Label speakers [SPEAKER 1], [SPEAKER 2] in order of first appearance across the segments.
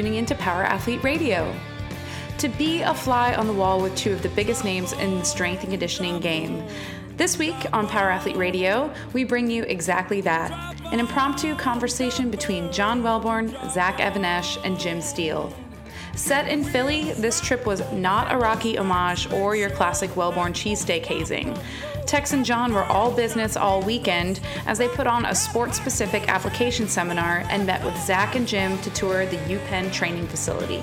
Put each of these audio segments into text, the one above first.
[SPEAKER 1] tuning into Power Athlete Radio. To be a fly on the wall with two of the biggest names in the strength and conditioning game. This week on Power Athlete Radio, we bring you exactly that an impromptu conversation between John Welborn, Zach Even-Esh, and Jim Steele. Set in Philly, this trip was not a Rocky homage or your classic Welborn cheesesteak hazing. Tex and John were all business all weekend as they put on a sports specific application seminar and met with Zach and Jim to tour the UPenn training facility.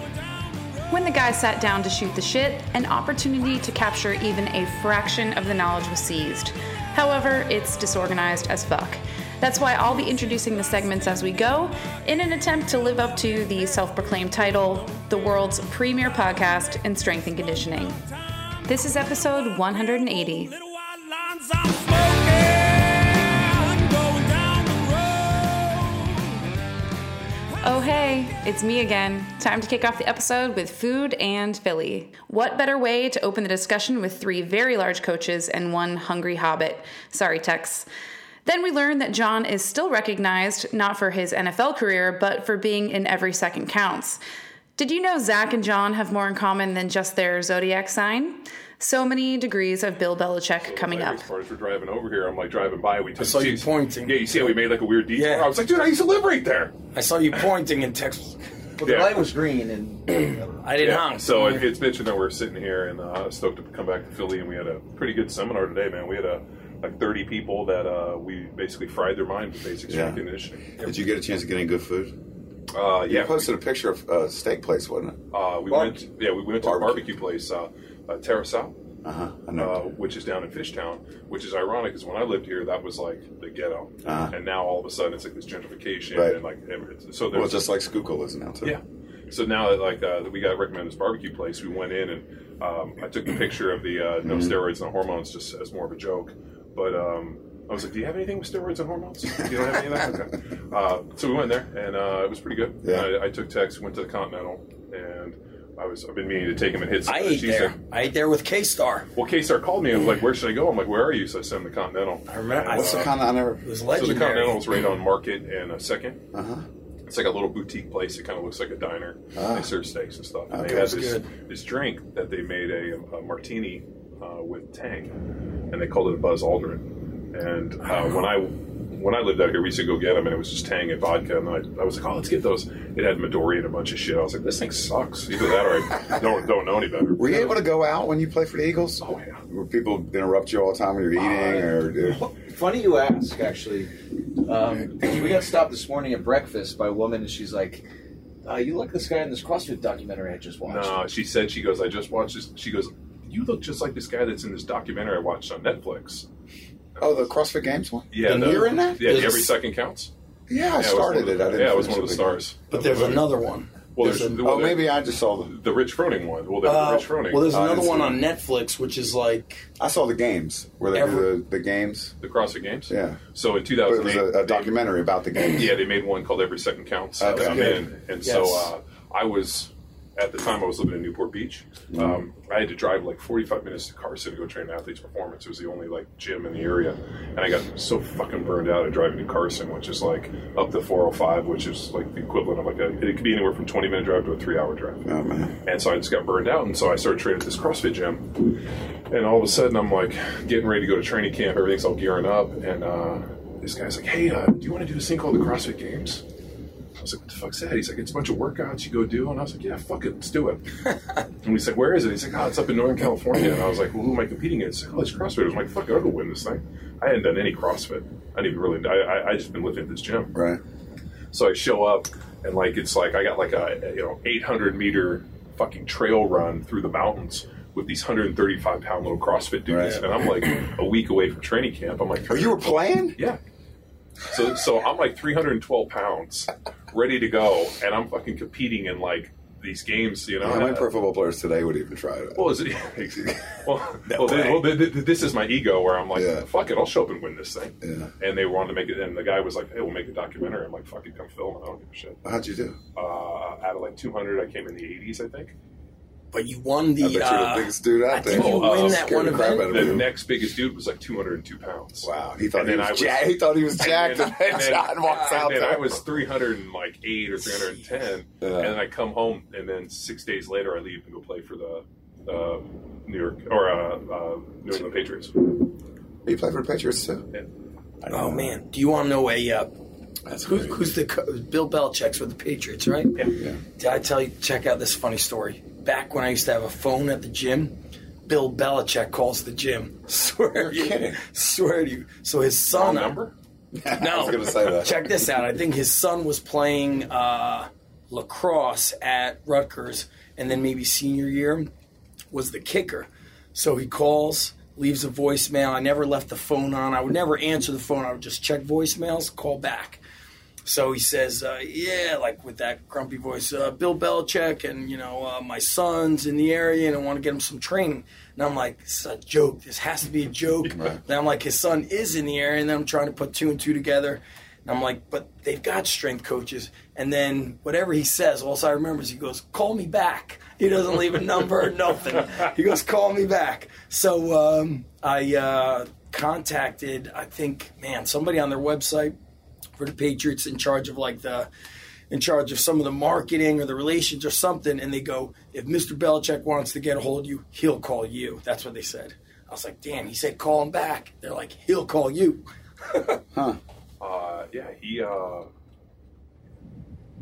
[SPEAKER 1] When the guys sat down to shoot the shit, an opportunity to capture even a fraction of the knowledge was seized. However, it's disorganized as fuck. That's why I'll be introducing the segments as we go in an attempt to live up to the self proclaimed title the world's premier podcast in strength and conditioning. This is episode 180. Oh, hey, it's me again. Time to kick off the episode with food and Philly. What better way to open the discussion with three very large coaches and one hungry hobbit? Sorry, Tex. Then we learn that John is still recognized not for his NFL career, but for being in Every Second Counts. Did you know Zach and John have more in common than just their zodiac sign? So many degrees of Bill Belichick coming up.
[SPEAKER 2] As far as we're driving over here, I'm like driving by. We took,
[SPEAKER 3] saw you
[SPEAKER 2] see-
[SPEAKER 3] pointing.
[SPEAKER 2] Yeah, you see how we made like a weird detour.
[SPEAKER 3] Yeah.
[SPEAKER 2] I was like, dude, I used to live right there.
[SPEAKER 3] I saw you pointing in Texas.
[SPEAKER 4] Well, the
[SPEAKER 2] Yeah.
[SPEAKER 4] light was green, and
[SPEAKER 3] I didn't
[SPEAKER 2] Yeah.
[SPEAKER 3] honk.
[SPEAKER 2] So it, it's mentioned that we're sitting here and uh, stoked to come back to Philly, and we had a pretty good seminar today, man. We had a like 30 people that uh, we basically fried their mind with basic
[SPEAKER 5] Yeah.
[SPEAKER 2] strength conditioning.
[SPEAKER 5] Did you get a chance to get any good food?
[SPEAKER 2] Uh,
[SPEAKER 5] You
[SPEAKER 2] yeah,
[SPEAKER 5] posted a picture of a steak place, wasn't it?
[SPEAKER 2] uh, we went. Yeah, we went to a
[SPEAKER 5] Barbecue.
[SPEAKER 2] place, uh, uh, Terrasal.
[SPEAKER 5] Uh huh.
[SPEAKER 2] Uh, which is down in Fishtown, which is ironic because when I lived here, that was like the ghetto,
[SPEAKER 5] Uh-huh.
[SPEAKER 2] and now all of a sudden it's like this gentrification
[SPEAKER 5] Right.
[SPEAKER 2] and like so
[SPEAKER 5] well, just like Schuylkill is now too.
[SPEAKER 2] yeah. So now that like uh, that we got recommended this barbecue place, we went in and um, I took a picture of the uh, no
[SPEAKER 5] Mm-hmm.
[SPEAKER 2] steroids, no hormones, just as more of a joke, but. Um, I was like, "Do you have anything with steroids and hormones? You don't have any of that." Okay. Uh, so we went there, and uh, it was pretty good.
[SPEAKER 5] Yeah.
[SPEAKER 2] I, I took Tex, went to the Continental, and I was I've been meaning to take him and hit. Some
[SPEAKER 3] I ate there.
[SPEAKER 2] steak.
[SPEAKER 3] I ate there with K Star.
[SPEAKER 2] Well, K-Star called me and was like, "Where should I go?" I'm like, "Where are you?" So I sent him the Continental.
[SPEAKER 3] I remember. I
[SPEAKER 5] What's
[SPEAKER 3] saw
[SPEAKER 5] the kind of I never?
[SPEAKER 3] It was
[SPEAKER 2] So the
[SPEAKER 3] legendary.
[SPEAKER 2] Continental was right on Market and a Second.
[SPEAKER 5] Uh huh.
[SPEAKER 2] It's like a little boutique place. It kind of looks like a diner.
[SPEAKER 5] Ah.
[SPEAKER 2] They serve steaks and stuff. And
[SPEAKER 5] Okay.
[SPEAKER 2] they had this,
[SPEAKER 3] good.
[SPEAKER 2] this drink that they made a, a martini uh, with Tang, and they called it a Buzz Aldrin. And uh, when I when I lived out here, we used to go get them, and it was just Tang and vodka. And I, I was like, "Oh, let's get those." It had Midori and a bunch of shit. I was like, "This thing sucks." Either that, or I don't don't know any better.
[SPEAKER 5] Were you able to go out when you played for the Eagles?
[SPEAKER 2] Oh yeah.
[SPEAKER 5] Were people interrupt you all the time when you're eating, or
[SPEAKER 4] funny you ask. Actually, um, we got stopped this morning at breakfast by a woman, and she's like, uh, "You look this guy in this CrossFit documentary I just watched?"
[SPEAKER 2] No, she said she goes. I just watched this. She goes, "You look just like this guy that's in this documentary I watched on Netflix."
[SPEAKER 5] oh, the CrossFit Games one?
[SPEAKER 2] Yeah,
[SPEAKER 5] and
[SPEAKER 2] the-
[SPEAKER 5] you're in that?
[SPEAKER 2] Yeah,
[SPEAKER 3] There's-
[SPEAKER 2] every second counts.
[SPEAKER 5] Yeah, I
[SPEAKER 2] Yeah,
[SPEAKER 5] started it.
[SPEAKER 2] the-
[SPEAKER 5] I didn't.
[SPEAKER 2] yeah, I was
[SPEAKER 5] finish
[SPEAKER 2] one of the
[SPEAKER 5] it.
[SPEAKER 2] stars.
[SPEAKER 3] But there's another one.
[SPEAKER 2] Well,
[SPEAKER 3] There's
[SPEAKER 2] there's
[SPEAKER 3] a-
[SPEAKER 2] the,
[SPEAKER 5] Oh, maybe I just saw the.
[SPEAKER 2] the Rich Froning one. Well, there's
[SPEAKER 3] Uh,
[SPEAKER 2] the Rich Froning.
[SPEAKER 3] well, there's another
[SPEAKER 5] didn't
[SPEAKER 3] one on Netflix, which is like
[SPEAKER 5] I saw the games where they
[SPEAKER 3] Ever-
[SPEAKER 5] do the, the games.
[SPEAKER 2] the CrossFit Games.
[SPEAKER 5] Yeah.
[SPEAKER 2] So in
[SPEAKER 5] But it was
[SPEAKER 2] 2008,
[SPEAKER 5] a, a documentary about the games.
[SPEAKER 2] yeah, they made one called Every Second Counts.
[SPEAKER 5] Okay.
[SPEAKER 2] that I'm
[SPEAKER 3] Good.
[SPEAKER 2] and so uh, I was at the time I was living in Newport Beach.
[SPEAKER 5] Mm-hmm.
[SPEAKER 2] Um, I had to drive like 45 minutes to Carson to go train Athletes Performance. It was the only like gym in the area, and I got so fucking burned out of driving to Carson, which is like up to 405, which is like the equivalent of like a it could be anywhere from 20 minute drive to a three hour drive.
[SPEAKER 5] Oh man.
[SPEAKER 2] And so I just got burned out, and so I started training at this CrossFit gym. And all of a sudden, I'm like getting ready to go to training camp. Everything's all gearing up, and uh, this guy's like, "Hey, uh, do you want to do this thing called the CrossFit Games?" I was like, "What the fuck's that?" He's like, "It's a bunch of workouts you go do," and I was like, "Yeah, fuck it, let's do it." and he's like, "Where is it?" He's like, "Oh, it's up in Northern California." And I was like, "Well, who am I competing against?" He's like, "Oh, it's CrossFit." I was like, "Fuck it, I'll go win this thing." I hadn't done any CrossFit. I didn't even really. I, I, I just been lifting at this gym.
[SPEAKER 5] Right.
[SPEAKER 2] So I show up and like it's like I got like a you know 800 meter fucking trail run through the mountains with these 135 pound little CrossFit dudes,
[SPEAKER 5] Right.
[SPEAKER 2] and I'm like a week away from training camp. I'm like,
[SPEAKER 5] Oh, you were playing?
[SPEAKER 2] yeah. So so I'm like 312 pounds, ready to go, and I'm fucking competing in like these games. You know,
[SPEAKER 5] How many pro football players today would even try that?
[SPEAKER 2] well, is it? well,
[SPEAKER 3] No
[SPEAKER 2] well, th-
[SPEAKER 3] way.
[SPEAKER 2] well th- th- this is my ego where I'm like,
[SPEAKER 5] Yeah.
[SPEAKER 2] fuck it, I'll show up and win this thing.
[SPEAKER 5] Yeah.
[SPEAKER 2] And they wanted to make it, and the guy was like, "Hey, we'll make a documentary." I'm like, "Fuck it, come film it. I don't give a shit."
[SPEAKER 5] How'd you do?
[SPEAKER 2] uh, out of like 200, I came in the 80s, I think.
[SPEAKER 3] But you won the.
[SPEAKER 5] I bet you're
[SPEAKER 3] uh,
[SPEAKER 5] the biggest dude
[SPEAKER 3] I
[SPEAKER 5] out there.
[SPEAKER 3] think you
[SPEAKER 2] Oh,
[SPEAKER 3] win
[SPEAKER 2] uh,
[SPEAKER 3] that
[SPEAKER 5] scared
[SPEAKER 3] one
[SPEAKER 5] the crap
[SPEAKER 3] event.
[SPEAKER 5] out of
[SPEAKER 2] The
[SPEAKER 5] you.
[SPEAKER 2] next biggest dude was like 202 pounds.
[SPEAKER 5] Wow, he thought
[SPEAKER 2] And
[SPEAKER 5] he
[SPEAKER 2] then
[SPEAKER 5] was,
[SPEAKER 2] I was-
[SPEAKER 5] jacked. He thought he was jacked, and, then
[SPEAKER 2] and then-
[SPEAKER 5] John walks out
[SPEAKER 2] and then
[SPEAKER 5] there.
[SPEAKER 2] I was 308 or 310,
[SPEAKER 5] Yeah.
[SPEAKER 2] and then I come home, and then six days later I leave and go play for the uh, New York or uh, uh, New England Patriots.
[SPEAKER 5] He played for the Patriots too.
[SPEAKER 2] Yeah.
[SPEAKER 3] Oh man, do you want to know a uh,
[SPEAKER 5] That's
[SPEAKER 3] who,
[SPEAKER 5] crazy.
[SPEAKER 3] who's the co- Bill Belichick's with the Patriots, right?
[SPEAKER 2] Yeah.
[SPEAKER 5] Yeah.
[SPEAKER 3] Did I tell you? Check out this funny story. Back when I used to have a phone at the gym, Bill Belichick calls the gym. Swear,
[SPEAKER 5] You're kidding.
[SPEAKER 3] Swear to you. So his
[SPEAKER 2] Wrong
[SPEAKER 3] son.
[SPEAKER 2] number?
[SPEAKER 5] I
[SPEAKER 3] No,
[SPEAKER 5] was going to say that.
[SPEAKER 3] Check this out. I think his son was playing uh, lacrosse at Rutgers, and then maybe senior year was the kicker. So he calls, leaves a voicemail. I never left the phone on. I would never answer the phone. I would just check voicemails, call back. So he says, uh, "Yeah, like with that grumpy voice, uh, Bill Belichick, and you know uh, my son's in the area, and I want to get him some training." And I'm like, "This is a joke. This has to be a joke."
[SPEAKER 5] Right.
[SPEAKER 3] Then I'm like, "His son is in the area," and then I'm trying to put two and two together. And I'm like, "But they've got strength coaches." And then whatever he says, all I remember is he goes, "Call me back." He doesn't leave a number or nothing. He goes, "Call me back." So um, I uh, contacted, I think, man, somebody on their website for the Patriots in charge of like the in charge of some of the marketing or the relations or something, and they go, if Mr. Belichick wants to get a hold of you, he'll call you. That's what they said. I was like, damn, he said call him back. They're like, he'll call you. Huh.
[SPEAKER 2] Uh, yeah, he. Uh,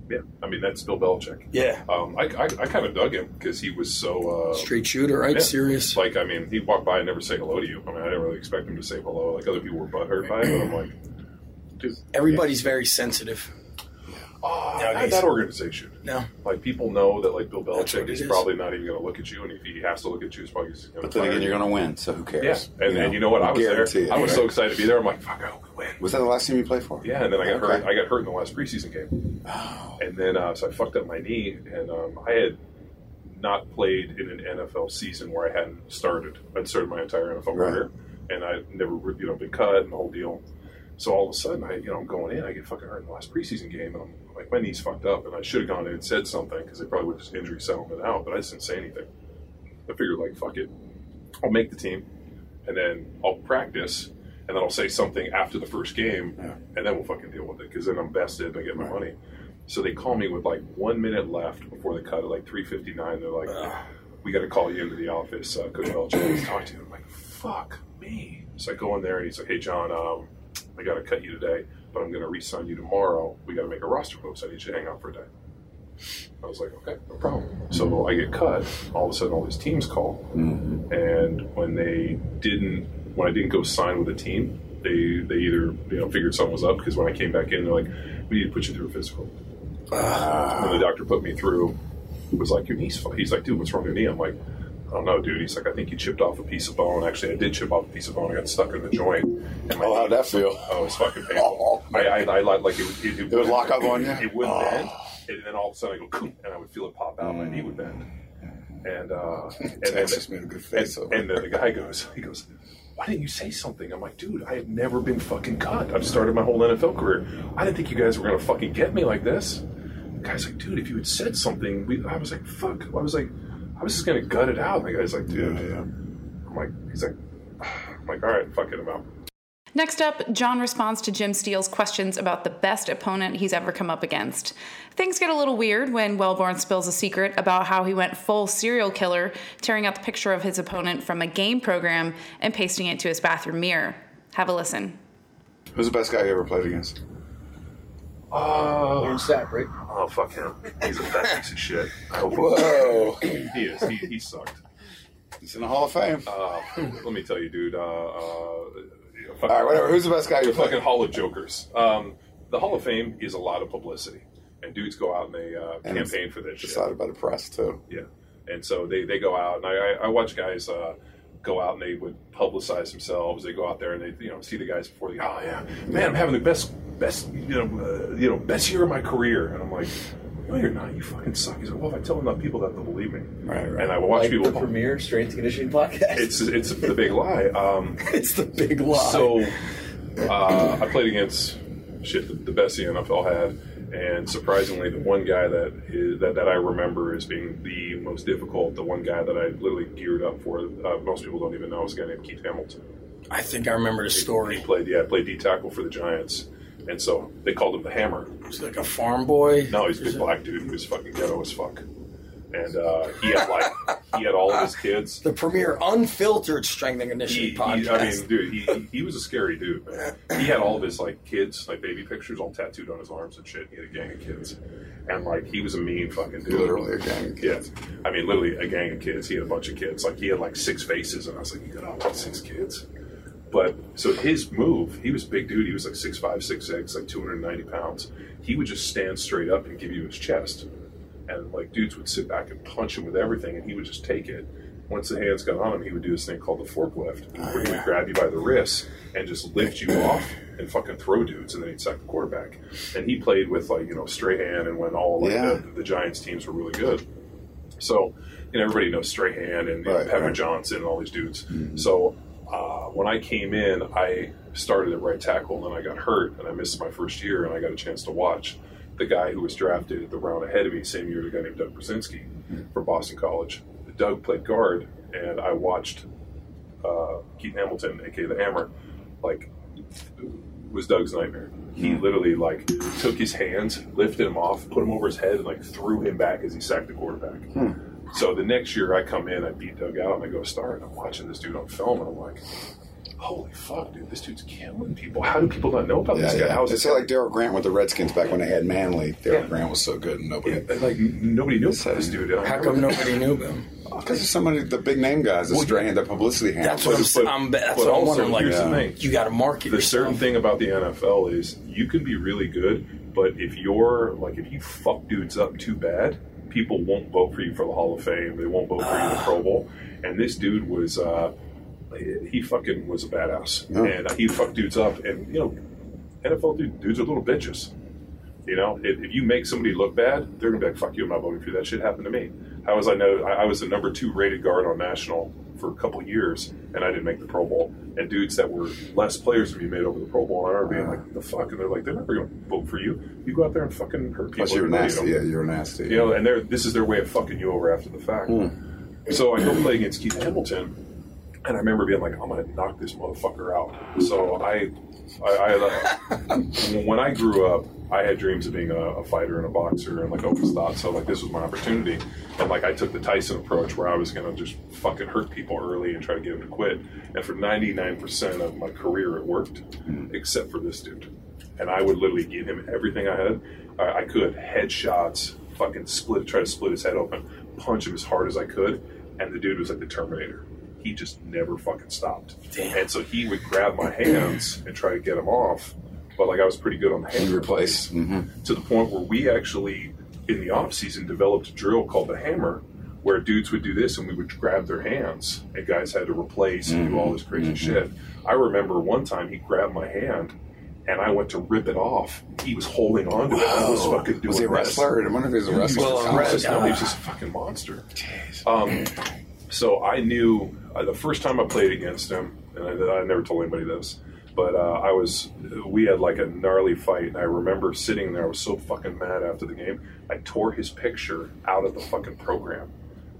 [SPEAKER 2] yeah, I mean that's Bill Belichick.
[SPEAKER 3] Yeah.
[SPEAKER 2] Um, I, I, I kind of dug him because he was so uh,
[SPEAKER 3] Straight shooter, right?
[SPEAKER 2] yeah.
[SPEAKER 3] Serious.
[SPEAKER 2] Like, I mean, he'd walk by and never say hello to you. I mean, I didn't really expect him to say hello. Like other people were butthurt by it, but I'm like, dude,
[SPEAKER 3] Everybody's very sensitive.
[SPEAKER 2] oh,
[SPEAKER 3] Yeah,
[SPEAKER 2] not that organization.
[SPEAKER 3] No.
[SPEAKER 2] Like people know that like Bill Belichick
[SPEAKER 3] it
[SPEAKER 2] is
[SPEAKER 3] is.
[SPEAKER 2] probably not even going to look at you, and if he has to look at you, it's probably just going
[SPEAKER 5] But then again, you're going to win, so who cares?
[SPEAKER 2] Yeah, and, and you know what? I was there.
[SPEAKER 5] it,
[SPEAKER 2] I was
[SPEAKER 5] right?
[SPEAKER 2] so excited to be there. I'm like, fuck, I hope we win.
[SPEAKER 5] Was that the last team you played for?
[SPEAKER 2] Yeah, and then I got
[SPEAKER 5] Okay.
[SPEAKER 2] hurt. I got hurt in the last preseason game, and then uh, so I fucked up my knee, and um, I had not played in an NFL season where I hadn't started. I'd started my entire NFL
[SPEAKER 5] Right.
[SPEAKER 2] career, and I never you know been cut and the whole deal. So all of a sudden, I you know I'm going in, I get fucking hurt in the last preseason game, and I'm like my knee's fucked up, and I should have gone in and said something because they probably would have just injury settlement out, but I just didn't say anything. I figured like fuck it, I'll make the team, and then I'll practice, and then I'll say something after the first game,
[SPEAKER 5] Yeah.
[SPEAKER 2] and then we'll fucking deal with it because then I'm vested and I get my money. So they call me with like one minute left before they cut at like 3:59. They're like, "We got to call you into the office, uh, Coach Belichick talk to you." I'm like, "Fuck me!" So I go in there and he's like, "Hey John, um, I got to cut you today, but I'm going to re-sign you tomorrow. We got to make a roster move, so I need you to hang out for a day." I was like, "Okay, no problem." So I get cut. All of a sudden, all these teams call, mm-hmm. and when they didn't, when I didn't go sign with a team, they they either you know figured something was up because when I came back in, they're like, "We need to put you through a physical." Ah. when the doctor put me through, it was like your knee's. fu-" He's like, "Dude, what's wrong with your knee?" I'm like, "I don't know, dude." He's like, "I think you chipped off a piece of bone." Actually, I did chip off a piece of bone. I got stuck in the joint. And my
[SPEAKER 5] Oh, how'd that feel?
[SPEAKER 2] Oh, it was fucking painful.
[SPEAKER 5] Oh,
[SPEAKER 2] I, I, I like like it, would- it,
[SPEAKER 5] It would lock up on you?
[SPEAKER 2] It wouldn't
[SPEAKER 5] Oh.
[SPEAKER 2] bend, and then all of a sudden I go, and I would feel it pop out. My knee would bend, and uh, and then
[SPEAKER 5] made a good face
[SPEAKER 2] and, and then the guy goes, he goes, why didn't you say something? I'm like, dude, I have never been fucking cut. I've started my whole NFL career. I didn't think you guys were gonna fucking get me like this. The guy's like, dude, if you had said something, we, I was like, fuck. I was like, I was just gonna gut it out. And the guy's like, dude,
[SPEAKER 5] Yeah, yeah.
[SPEAKER 2] I'm like, he's like, I'm like, all right, fuck it, I'm out.
[SPEAKER 1] Next up, John responds to Jim Steele's questions about the best opponent he's ever come up against. Things get a little weird when Welborn spills a secret about how he went full serial killer, tearing out the picture of his opponent from a game program and pasting it to his bathroom mirror. Have a listen.
[SPEAKER 5] Who's the best guy you ever played against?
[SPEAKER 2] Oh,
[SPEAKER 4] Warren Sapp, right?
[SPEAKER 2] oh, fuck him. He's a fat piece of shit. I hope
[SPEAKER 5] Whoa.
[SPEAKER 2] he is. He, he sucked.
[SPEAKER 5] He's in the Hall of Fame.
[SPEAKER 2] Uh, let me tell you, dude. Uh, uh,
[SPEAKER 5] All right, whatever. Who's the best guy you
[SPEAKER 2] the fucking
[SPEAKER 5] played?
[SPEAKER 2] Hall of Jokers. Um, the Hall of Fame is a lot of publicity, and dudes go out and they uh,
[SPEAKER 5] And
[SPEAKER 2] campaign for this shit.
[SPEAKER 5] Decided by the press too.
[SPEAKER 2] Yeah, and so they, they go out, and I, I, I watch guys uh, go out and they would publicize themselves. They go out there and they you know see the guys before they oh yeah man I'm having the best best you know uh, you know best year of my career, and I'm like. No, you're not. You fucking suck. He's like, well, if I tell enough people that, they'll believe me.
[SPEAKER 5] Right, right.
[SPEAKER 2] And I will watch
[SPEAKER 4] Like
[SPEAKER 2] people.
[SPEAKER 4] the premier strength conditioning podcast.
[SPEAKER 2] It's it's the big lie. Um,
[SPEAKER 3] It's the big lie.
[SPEAKER 2] so uh, I played against shit the, the best the NFL had, And surprisingly, the one guy that is, that, that I remember as being the most difficult, the one guy that I literally geared up for, uh, most people don't even know, is a guy named Keith Hamilton.
[SPEAKER 3] I think I remember the story.
[SPEAKER 2] He
[SPEAKER 3] story.
[SPEAKER 2] played, yeah, played D tackle for the Giants, and so they called him the Hammer.
[SPEAKER 3] He's like a farm boy.
[SPEAKER 2] No, he's a big black dude who was fucking ghetto as fuck, and uh, he had like he had all of his kids.
[SPEAKER 3] The premier unfiltered strengthening initiative
[SPEAKER 2] He, he,
[SPEAKER 3] podcast.
[SPEAKER 2] I mean, dude, he, he was a scary dude, man. He had all of his like kids, like baby pictures, all tattooed on his arms and shit. He had a gang of kids, and like he was a mean fucking dude.
[SPEAKER 5] Literally a gang of
[SPEAKER 2] Yeah,
[SPEAKER 5] kids.
[SPEAKER 2] I mean, literally a gang of kids. He had a bunch of kids. Like he had like six faces, and I was like, you got all like six kids. But so his move, he was a big dude. He was like six five, six six, like two hundred ninety pounds. He would just stand straight up and give you his chest, and like dudes would sit back and punch him with everything, and he would just take it. Once the hands got on him, he would do this thing called the forklift, where he would oh, grab you by the wrists and just lift you off and fucking throw dudes, and then he'd sack the quarterback. And he played with like you know Strahan, and when all like
[SPEAKER 5] Yeah.
[SPEAKER 2] the, the Giants teams were really good. So, you know, everybody knows Strahan and
[SPEAKER 5] Right,
[SPEAKER 2] Pepper
[SPEAKER 5] right.
[SPEAKER 2] Johnson and all these dudes. Mm-hmm. So, uh, when I came in, I started at right tackle, and then I got hurt, and I missed my first year, and I got a chance to watch the guy who was drafted the round ahead of me, same year, a guy named Doug Brzezinski from Boston College. Doug played guard, and I watched uh, Keith Hamilton, aka the Hammer, like was Doug's nightmare. He literally like took his hands, lifted him off, put him over his head, and like threw him back as he sacked the quarterback. So the next year I come in, I beat Doug out, and I go start, and I'm watching this dude on film, and I'm like, holy fuck, dude, this dude's killing people. How do people not know about
[SPEAKER 5] Yeah,
[SPEAKER 2] this guy?
[SPEAKER 5] yeah.
[SPEAKER 2] How's
[SPEAKER 5] It's
[SPEAKER 2] this
[SPEAKER 5] like Daryl Grant with the Redskins back when they had Manley. Daryl
[SPEAKER 2] Yeah.
[SPEAKER 5] Grant was so good, and nobody.
[SPEAKER 2] And, like nobody knew about this dude.
[SPEAKER 3] How come nobody knew him?
[SPEAKER 5] Because of some of the big name guys, the strain, the publicity handle.
[SPEAKER 3] That's what I'm,
[SPEAKER 2] But-
[SPEAKER 3] saying. I'm, that's
[SPEAKER 2] but
[SPEAKER 3] what I'm
[SPEAKER 2] also,
[SPEAKER 3] wondering. Like,
[SPEAKER 2] here's
[SPEAKER 5] the
[SPEAKER 2] thing.
[SPEAKER 3] you got to market
[SPEAKER 2] the
[SPEAKER 3] yourself.
[SPEAKER 2] certain thing about the NFL is you can be really good, but if you're like if you fuck dudes up too bad, people won't vote for you for the Hall of Fame. They won't vote for you in the Pro Bowl. And this dude was uh, he fucking was a badass,
[SPEAKER 5] Yeah.
[SPEAKER 2] and he fucked dudes up. And you know, NFL dude, dudes are little bitches. You know, if, if you make somebody look bad, they're gonna be like, "Fuck you, I'm not voting for you." That shit happened to me. How was I know? I, I was the number two rated guard on national for a couple years, and I didn't make the Pro Bowl. And dudes that were less players than me made over the Pro Bowl, and I remember being like, "The fuck?" And they're like, "They're never gonna vote for you. You go out there and fucking hurt people."
[SPEAKER 5] Plus, you're
[SPEAKER 2] You know,
[SPEAKER 5] nasty. Yeah, you're nasty.
[SPEAKER 2] you know, and they're this is their way of fucking you over after the fact. So I go play against Keith Hamilton, and I remember being like, I'm gonna knock this motherfucker out. So I, I, I uh, when I grew up, I had dreams of being a, a fighter and a boxer, and like always thought so. Like this was my opportunity, and like I took the Tyson approach where I was gonna just fucking hurt people early and try to get them to quit. And for 99% of my career, it worked, hmm. except for this dude. And I would literally give him everything I had. I, I could headshots, fucking split, try to split his head open, punch him as hard as I could, and the dude was like the Terminator. He just never fucking stopped.
[SPEAKER 3] Damn.
[SPEAKER 2] And so he would grab my hands and try to get him off, but like I was pretty good on the hand
[SPEAKER 5] And replace. hmm
[SPEAKER 2] to the point where we actually in the off season developed a drill called the hammer where dudes would do this and we would grab their hands and guys had to replace and do all this crazy shit i remember one time he grabbed my hand and i went to rip it off he was holding on to it i was fucking doing
[SPEAKER 5] Was he a wrestler? I wonder if he was a wrestler.
[SPEAKER 3] Well,
[SPEAKER 2] He was just, no, he was just a fucking monster. Um, so I knew uh, the first time I played against him, and I, I never told anybody this, but uh, I was, we had like a gnarly fight, and I remember sitting there. I was so fucking mad after the game. I tore his picture out of the fucking program,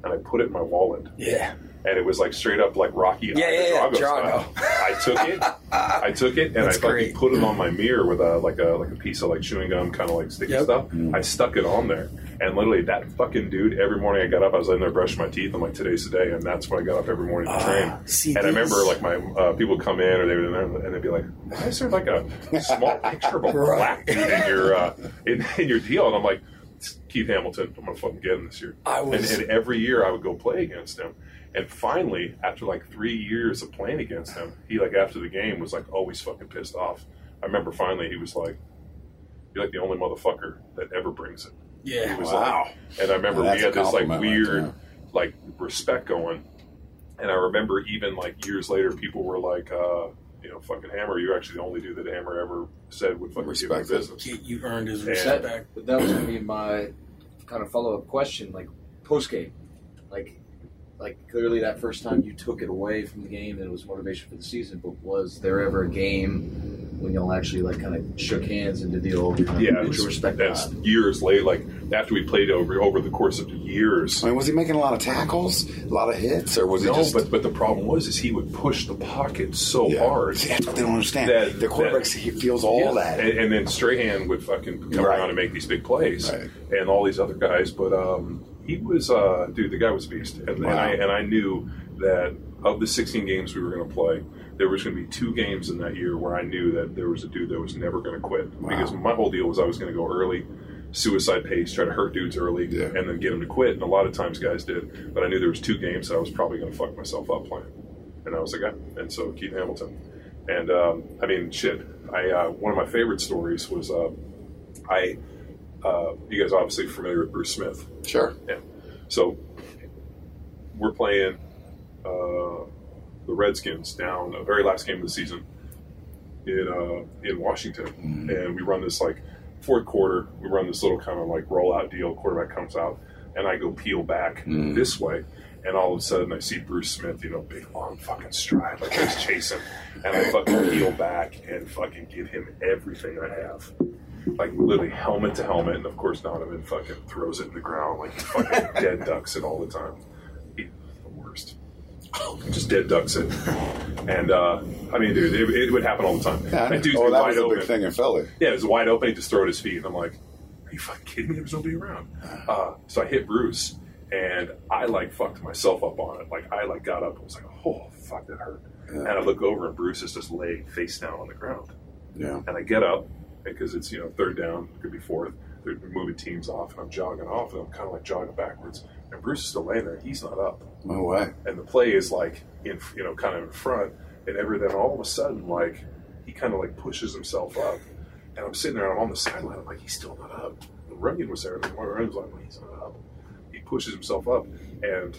[SPEAKER 2] and I put it in my wallet.
[SPEAKER 3] Yeah.
[SPEAKER 2] And it was like straight up like Rocky
[SPEAKER 3] Yeah, yeah, yeah,
[SPEAKER 2] Drago
[SPEAKER 3] Drago.
[SPEAKER 2] style. I took it, I took it, and
[SPEAKER 3] That's
[SPEAKER 2] I fucking
[SPEAKER 3] great.
[SPEAKER 2] put it on my mirror with a like a like a piece of like chewing gum, kind of like sticky
[SPEAKER 3] Yep.
[SPEAKER 2] stuff. I stuck it on there, and literally that fucking dude. Every morning I got up, I was in there brushing my teeth. I'm like, today's the day, and that's when I got up every morning to
[SPEAKER 3] Ah,
[SPEAKER 2] train.
[SPEAKER 3] see,
[SPEAKER 2] and I remember like my uh, people would come in or they would in there, and they'd be like, "Why is there like a small picture of a
[SPEAKER 3] Right.
[SPEAKER 2] black dude in your uh, in, in your deal?" And I'm like. "It's Keith Hamilton, I'm gonna fucking get him this year.
[SPEAKER 3] I was-
[SPEAKER 2] and, and every year I would go play against him. And finally, after like three years of playing against him, he like after the game was like always fucking pissed off. I remember finally he was like, "You're like the only motherfucker that ever brings it." He
[SPEAKER 3] Yeah.
[SPEAKER 2] was
[SPEAKER 5] Wow.
[SPEAKER 2] like, and I remember
[SPEAKER 5] That's
[SPEAKER 2] we had this like
[SPEAKER 5] compliment right
[SPEAKER 2] weird like respect going. And I remember even like years later, people were like, uh, you know, fucking Hammer, you're actually the only dude that Hammer ever said would fucking give him
[SPEAKER 5] Respect it.
[SPEAKER 2] business.
[SPEAKER 3] You, you earned his
[SPEAKER 2] Yeah.
[SPEAKER 3] respect.
[SPEAKER 4] That, that was going to be my kind of follow up question, like post game, like like clearly that first time you took it away from the game and it was motivation for the season. But was there ever a game when y'all actually like kind of shook hands and did the old kind of
[SPEAKER 2] Yeah,
[SPEAKER 4] mutual
[SPEAKER 2] was,
[SPEAKER 4] respect
[SPEAKER 2] that's
[SPEAKER 4] nod?
[SPEAKER 2] years late. Like after we played over over the course of years.
[SPEAKER 5] I mean, was he making a lot of tackles, a lot of hits, or was he
[SPEAKER 2] No,
[SPEAKER 5] just?
[SPEAKER 2] but but the problem was is he would push the pocket so
[SPEAKER 5] Yeah.
[SPEAKER 2] hard.
[SPEAKER 5] See, that's what they don't understand.
[SPEAKER 2] That-
[SPEAKER 5] the quarterback
[SPEAKER 2] that-
[SPEAKER 5] he feels all
[SPEAKER 2] Yeah.
[SPEAKER 5] that.
[SPEAKER 2] And, and then Strahan would fucking come
[SPEAKER 5] Right.
[SPEAKER 2] around and make these big plays,
[SPEAKER 5] Right.
[SPEAKER 2] and all these other guys. But um, he was, uh, dude, the guy was a beast, and, and I and I knew that of the 16 games we were going to play, there was going to be two games in that year where I knew that there was a dude that was never going to quit
[SPEAKER 5] Wow.
[SPEAKER 2] because my whole deal was I was going to go early. Suicide pace, try to hurt dudes early,
[SPEAKER 5] Yeah.
[SPEAKER 2] and then get them to quit. And a lot of times guys did, but I knew there was two games that I was probably going to fuck myself up playing, and I was like, guy. And so Keith Hamilton, and um, I mean, shit. I uh, one of my favorite stories was uh, I. Uh, you guys are obviously familiar with Bruce Smith.
[SPEAKER 5] Sure.
[SPEAKER 2] Yeah. So we're playing uh, the Redskins down the very last game of the season in uh, in Washington, and we run this like fourth quarter. We run this little kind of like rollout deal. Quarterback comes out, and I go peel back this way. And all of a sudden, I see Bruce Smith, you know, big long fucking stride, like I he's chasing, and I fucking peel back and fucking give him everything I have like literally helmet to helmet, and of course Donovan fucking throws it in the ground like he fucking dead ducks it all the time. He's the worst. Just dead ducks it, and uh, I mean, dude, it, it would happen all the time.
[SPEAKER 5] Yeah,
[SPEAKER 2] that dude's
[SPEAKER 5] oh, that
[SPEAKER 2] wide
[SPEAKER 5] was a big thing in Philly.
[SPEAKER 2] Yeah, it was wide open. He just threw it at his feet, and I'm like, "Are you fucking kidding me? There's nobody around." Uh, so I hit Bruce, and I like fucked myself up on it. Like I like got up and was like, "Oh fuck, that hurt." And I look over, and Bruce is just laid face down on the ground.
[SPEAKER 5] Yeah.
[SPEAKER 2] And I get up because it's you know third down, could be fourth. They're moving teams off, and I'm jogging off, and I'm kind of like jogging backwards. And Bruce is still laying there. He's not up,
[SPEAKER 5] No way.
[SPEAKER 2] and the play is like in you know kind of in front, and every then all of a sudden like he kind of like pushes himself up, and I'm sitting there, and I'm on the sideline. I'm like, he's still not up. The Runyan was there, and Runyan was like, well, he's not up. He pushes himself up, and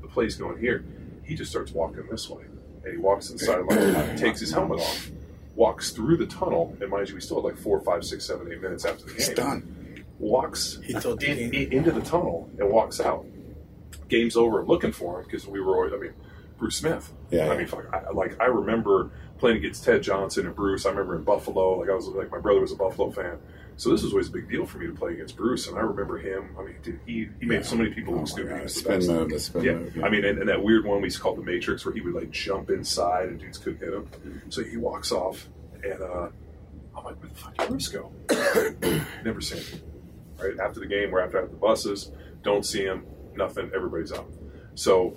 [SPEAKER 2] the play's going here. He just starts walking this way, and he walks to the sideline, takes his helmet off, walks through the tunnel, and mind you, we still had like four, five, six, seven, eight minutes after the game.
[SPEAKER 5] He's done.
[SPEAKER 2] Walks
[SPEAKER 3] He thought the
[SPEAKER 2] in, in- into the tunnel and walks out. Game's over. I'm looking for him because we were always. I mean, Bruce Smith.
[SPEAKER 5] Yeah.
[SPEAKER 2] I mean, fuck, I, like I remember playing against Ted Johnson and Bruce. I remember in Buffalo. Like I was like my brother was a Buffalo fan, so this was always a big deal for me to play against Bruce. And I remember him. I mean, dude, he he made so many people
[SPEAKER 5] Oh
[SPEAKER 2] look stupid.
[SPEAKER 5] God.
[SPEAKER 2] He was the
[SPEAKER 5] Spin
[SPEAKER 2] best.
[SPEAKER 5] move. The spin
[SPEAKER 2] Yeah. I mean, and, and that weird one we used to call the Matrix, where he would like jump inside and dudes couldn't hit him. So he walks off, and uh, I'm like, where the fuck did Bruce go? Never seen him. Right after the game, we're after, after the buses, don't see him, nothing. Everybody's out. So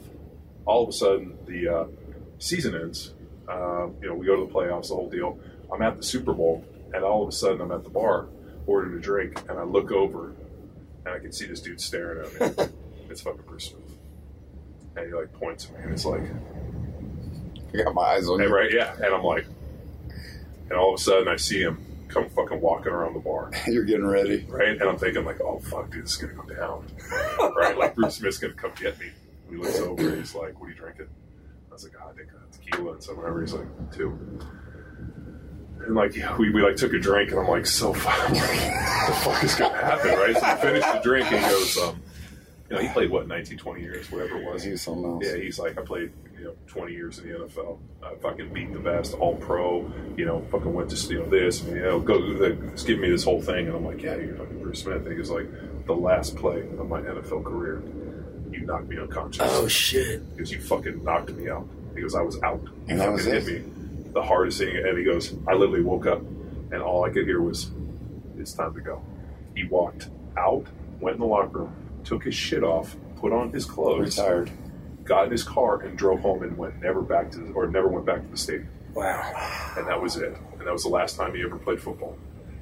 [SPEAKER 2] all of a sudden, the uh, season ends. Uh, you know, we go to the playoffs, the whole deal. I'm at the Super Bowl, and all of a sudden, I'm at the bar ordering a drink, and I look over, and I can see this dude staring at me. it's fucking Bruce Smith. And he like points at me, and it's like,
[SPEAKER 5] I got my eyes on you.
[SPEAKER 2] right, yeah. And I'm like, and all of a sudden, I see him come fucking walking around the bar,
[SPEAKER 5] You're getting ready.
[SPEAKER 2] right? And I'm thinking like, oh fuck, dude, this is gonna go down, right? Like Bruce Smith's gonna come get me. He looks over, and he's like, what are you drinking? I was like, oh, I think uh, tequila and some whatever. He's like, two. And like yeah, we, we like took a drink, and I'm like, so fuck, what the fuck is gonna happen, right? So we finished the drink, and he goes, um, you know, he played what 19, 20 years, whatever it was.
[SPEAKER 5] He's something else.
[SPEAKER 2] Yeah, he's like, I played, you know, 20 years in the NFL. Uh, I fucking beat the best, all pro, you know, fucking went to, you know, this, and, you know, go, just give me this whole thing. And I'm like, yeah, you're fucking Bruce Smith. And he goes, like, the last play of my NFL career, you knocked me unconscious.
[SPEAKER 3] Oh shit!
[SPEAKER 2] Because you fucking knocked me out. He goes, I was out. You
[SPEAKER 5] And that
[SPEAKER 2] fucking
[SPEAKER 5] was
[SPEAKER 2] hit
[SPEAKER 5] it?
[SPEAKER 2] me. The hardest thing. And he goes, I literally woke up, and all I could hear was, it's time to go. He walked out, went in the locker room, took his shit off, put on his clothes
[SPEAKER 5] Retired.
[SPEAKER 2] Got in his car and drove home and went never back to the, or never went back to the stadium.
[SPEAKER 3] Wow.
[SPEAKER 2] And that was it. And that was the last time he ever played football.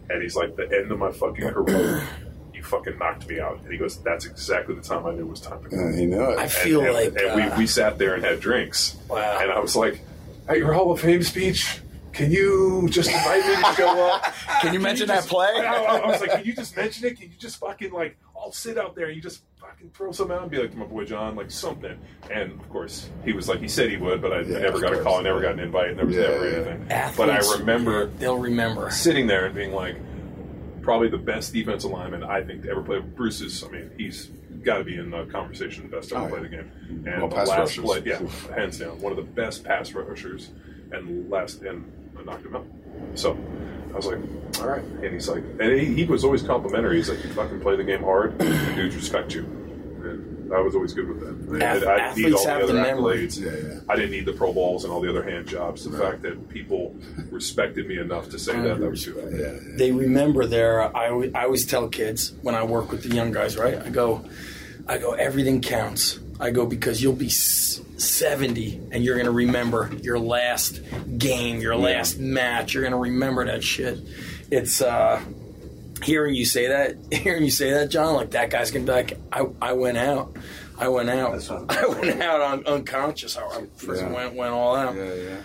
[SPEAKER 2] And he's like, the end of my fucking career, you fucking knocked me out. And he goes, that's exactly the time I knew it was time to go.
[SPEAKER 5] And he knew it.
[SPEAKER 3] I feel
[SPEAKER 2] and,
[SPEAKER 3] like
[SPEAKER 2] and, and
[SPEAKER 3] uh,
[SPEAKER 2] we, we sat there and had drinks.
[SPEAKER 3] Wow.
[SPEAKER 2] And I was like, at your Hall of Fame speech, can you just invite me to show up?
[SPEAKER 3] Can you mention that
[SPEAKER 2] just-
[SPEAKER 3] play?
[SPEAKER 2] I, I- I was like, can you just mention it? Can you just fucking like, I'll sit out there and you just fucking throw something out and be like to my boy John, like something. And of course, he was like, he said he would, but I
[SPEAKER 5] Yeah,
[SPEAKER 2] never
[SPEAKER 5] of
[SPEAKER 2] got a call, I never got an invite, and there was
[SPEAKER 5] Yeah,
[SPEAKER 2] never
[SPEAKER 5] yeah.
[SPEAKER 2] anything.
[SPEAKER 3] athletes,
[SPEAKER 2] But I remember
[SPEAKER 3] they'll remember.
[SPEAKER 2] sitting there and being like, probably the best defensive lineman I think to ever play. Bruce is, I mean, he's got to be in the conversation the best ever
[SPEAKER 5] Oh,
[SPEAKER 2] play
[SPEAKER 5] yeah.
[SPEAKER 2] the game. And
[SPEAKER 5] Well,
[SPEAKER 2] the
[SPEAKER 5] pass
[SPEAKER 2] last
[SPEAKER 5] rushers.
[SPEAKER 2] play, yeah, hands down, one of the best pass rushers. And last, and I knocked him out. So I was like, all right. And he's like, and he, he was always complimentary. He's like, you fucking play the game hard, dudes respect you. And I was always good with that.
[SPEAKER 3] Ath-
[SPEAKER 2] I didn't need
[SPEAKER 3] athletes
[SPEAKER 2] all
[SPEAKER 3] have
[SPEAKER 2] the
[SPEAKER 3] the
[SPEAKER 2] other
[SPEAKER 3] memory.
[SPEAKER 2] accolades.
[SPEAKER 5] Yeah, yeah.
[SPEAKER 2] I didn't need the Pro Bowls and all the other hand jobs. The fact that people respected me enough to say that, that was good.
[SPEAKER 5] Yeah,
[SPEAKER 3] they remember their. I always, I always tell kids when I work with the young guys, right? I go, I go, everything counts. I go because you'll be s- seventy and you're gonna remember your last game, your last match. You're gonna remember that shit. It's uh, hearing you say that, hearing you say that, John. Like that guy's gonna be like, I, I went out. I went out. I went out on unconscious. I, I
[SPEAKER 5] Yeah.
[SPEAKER 3] went went all out.
[SPEAKER 5] yeah, yeah.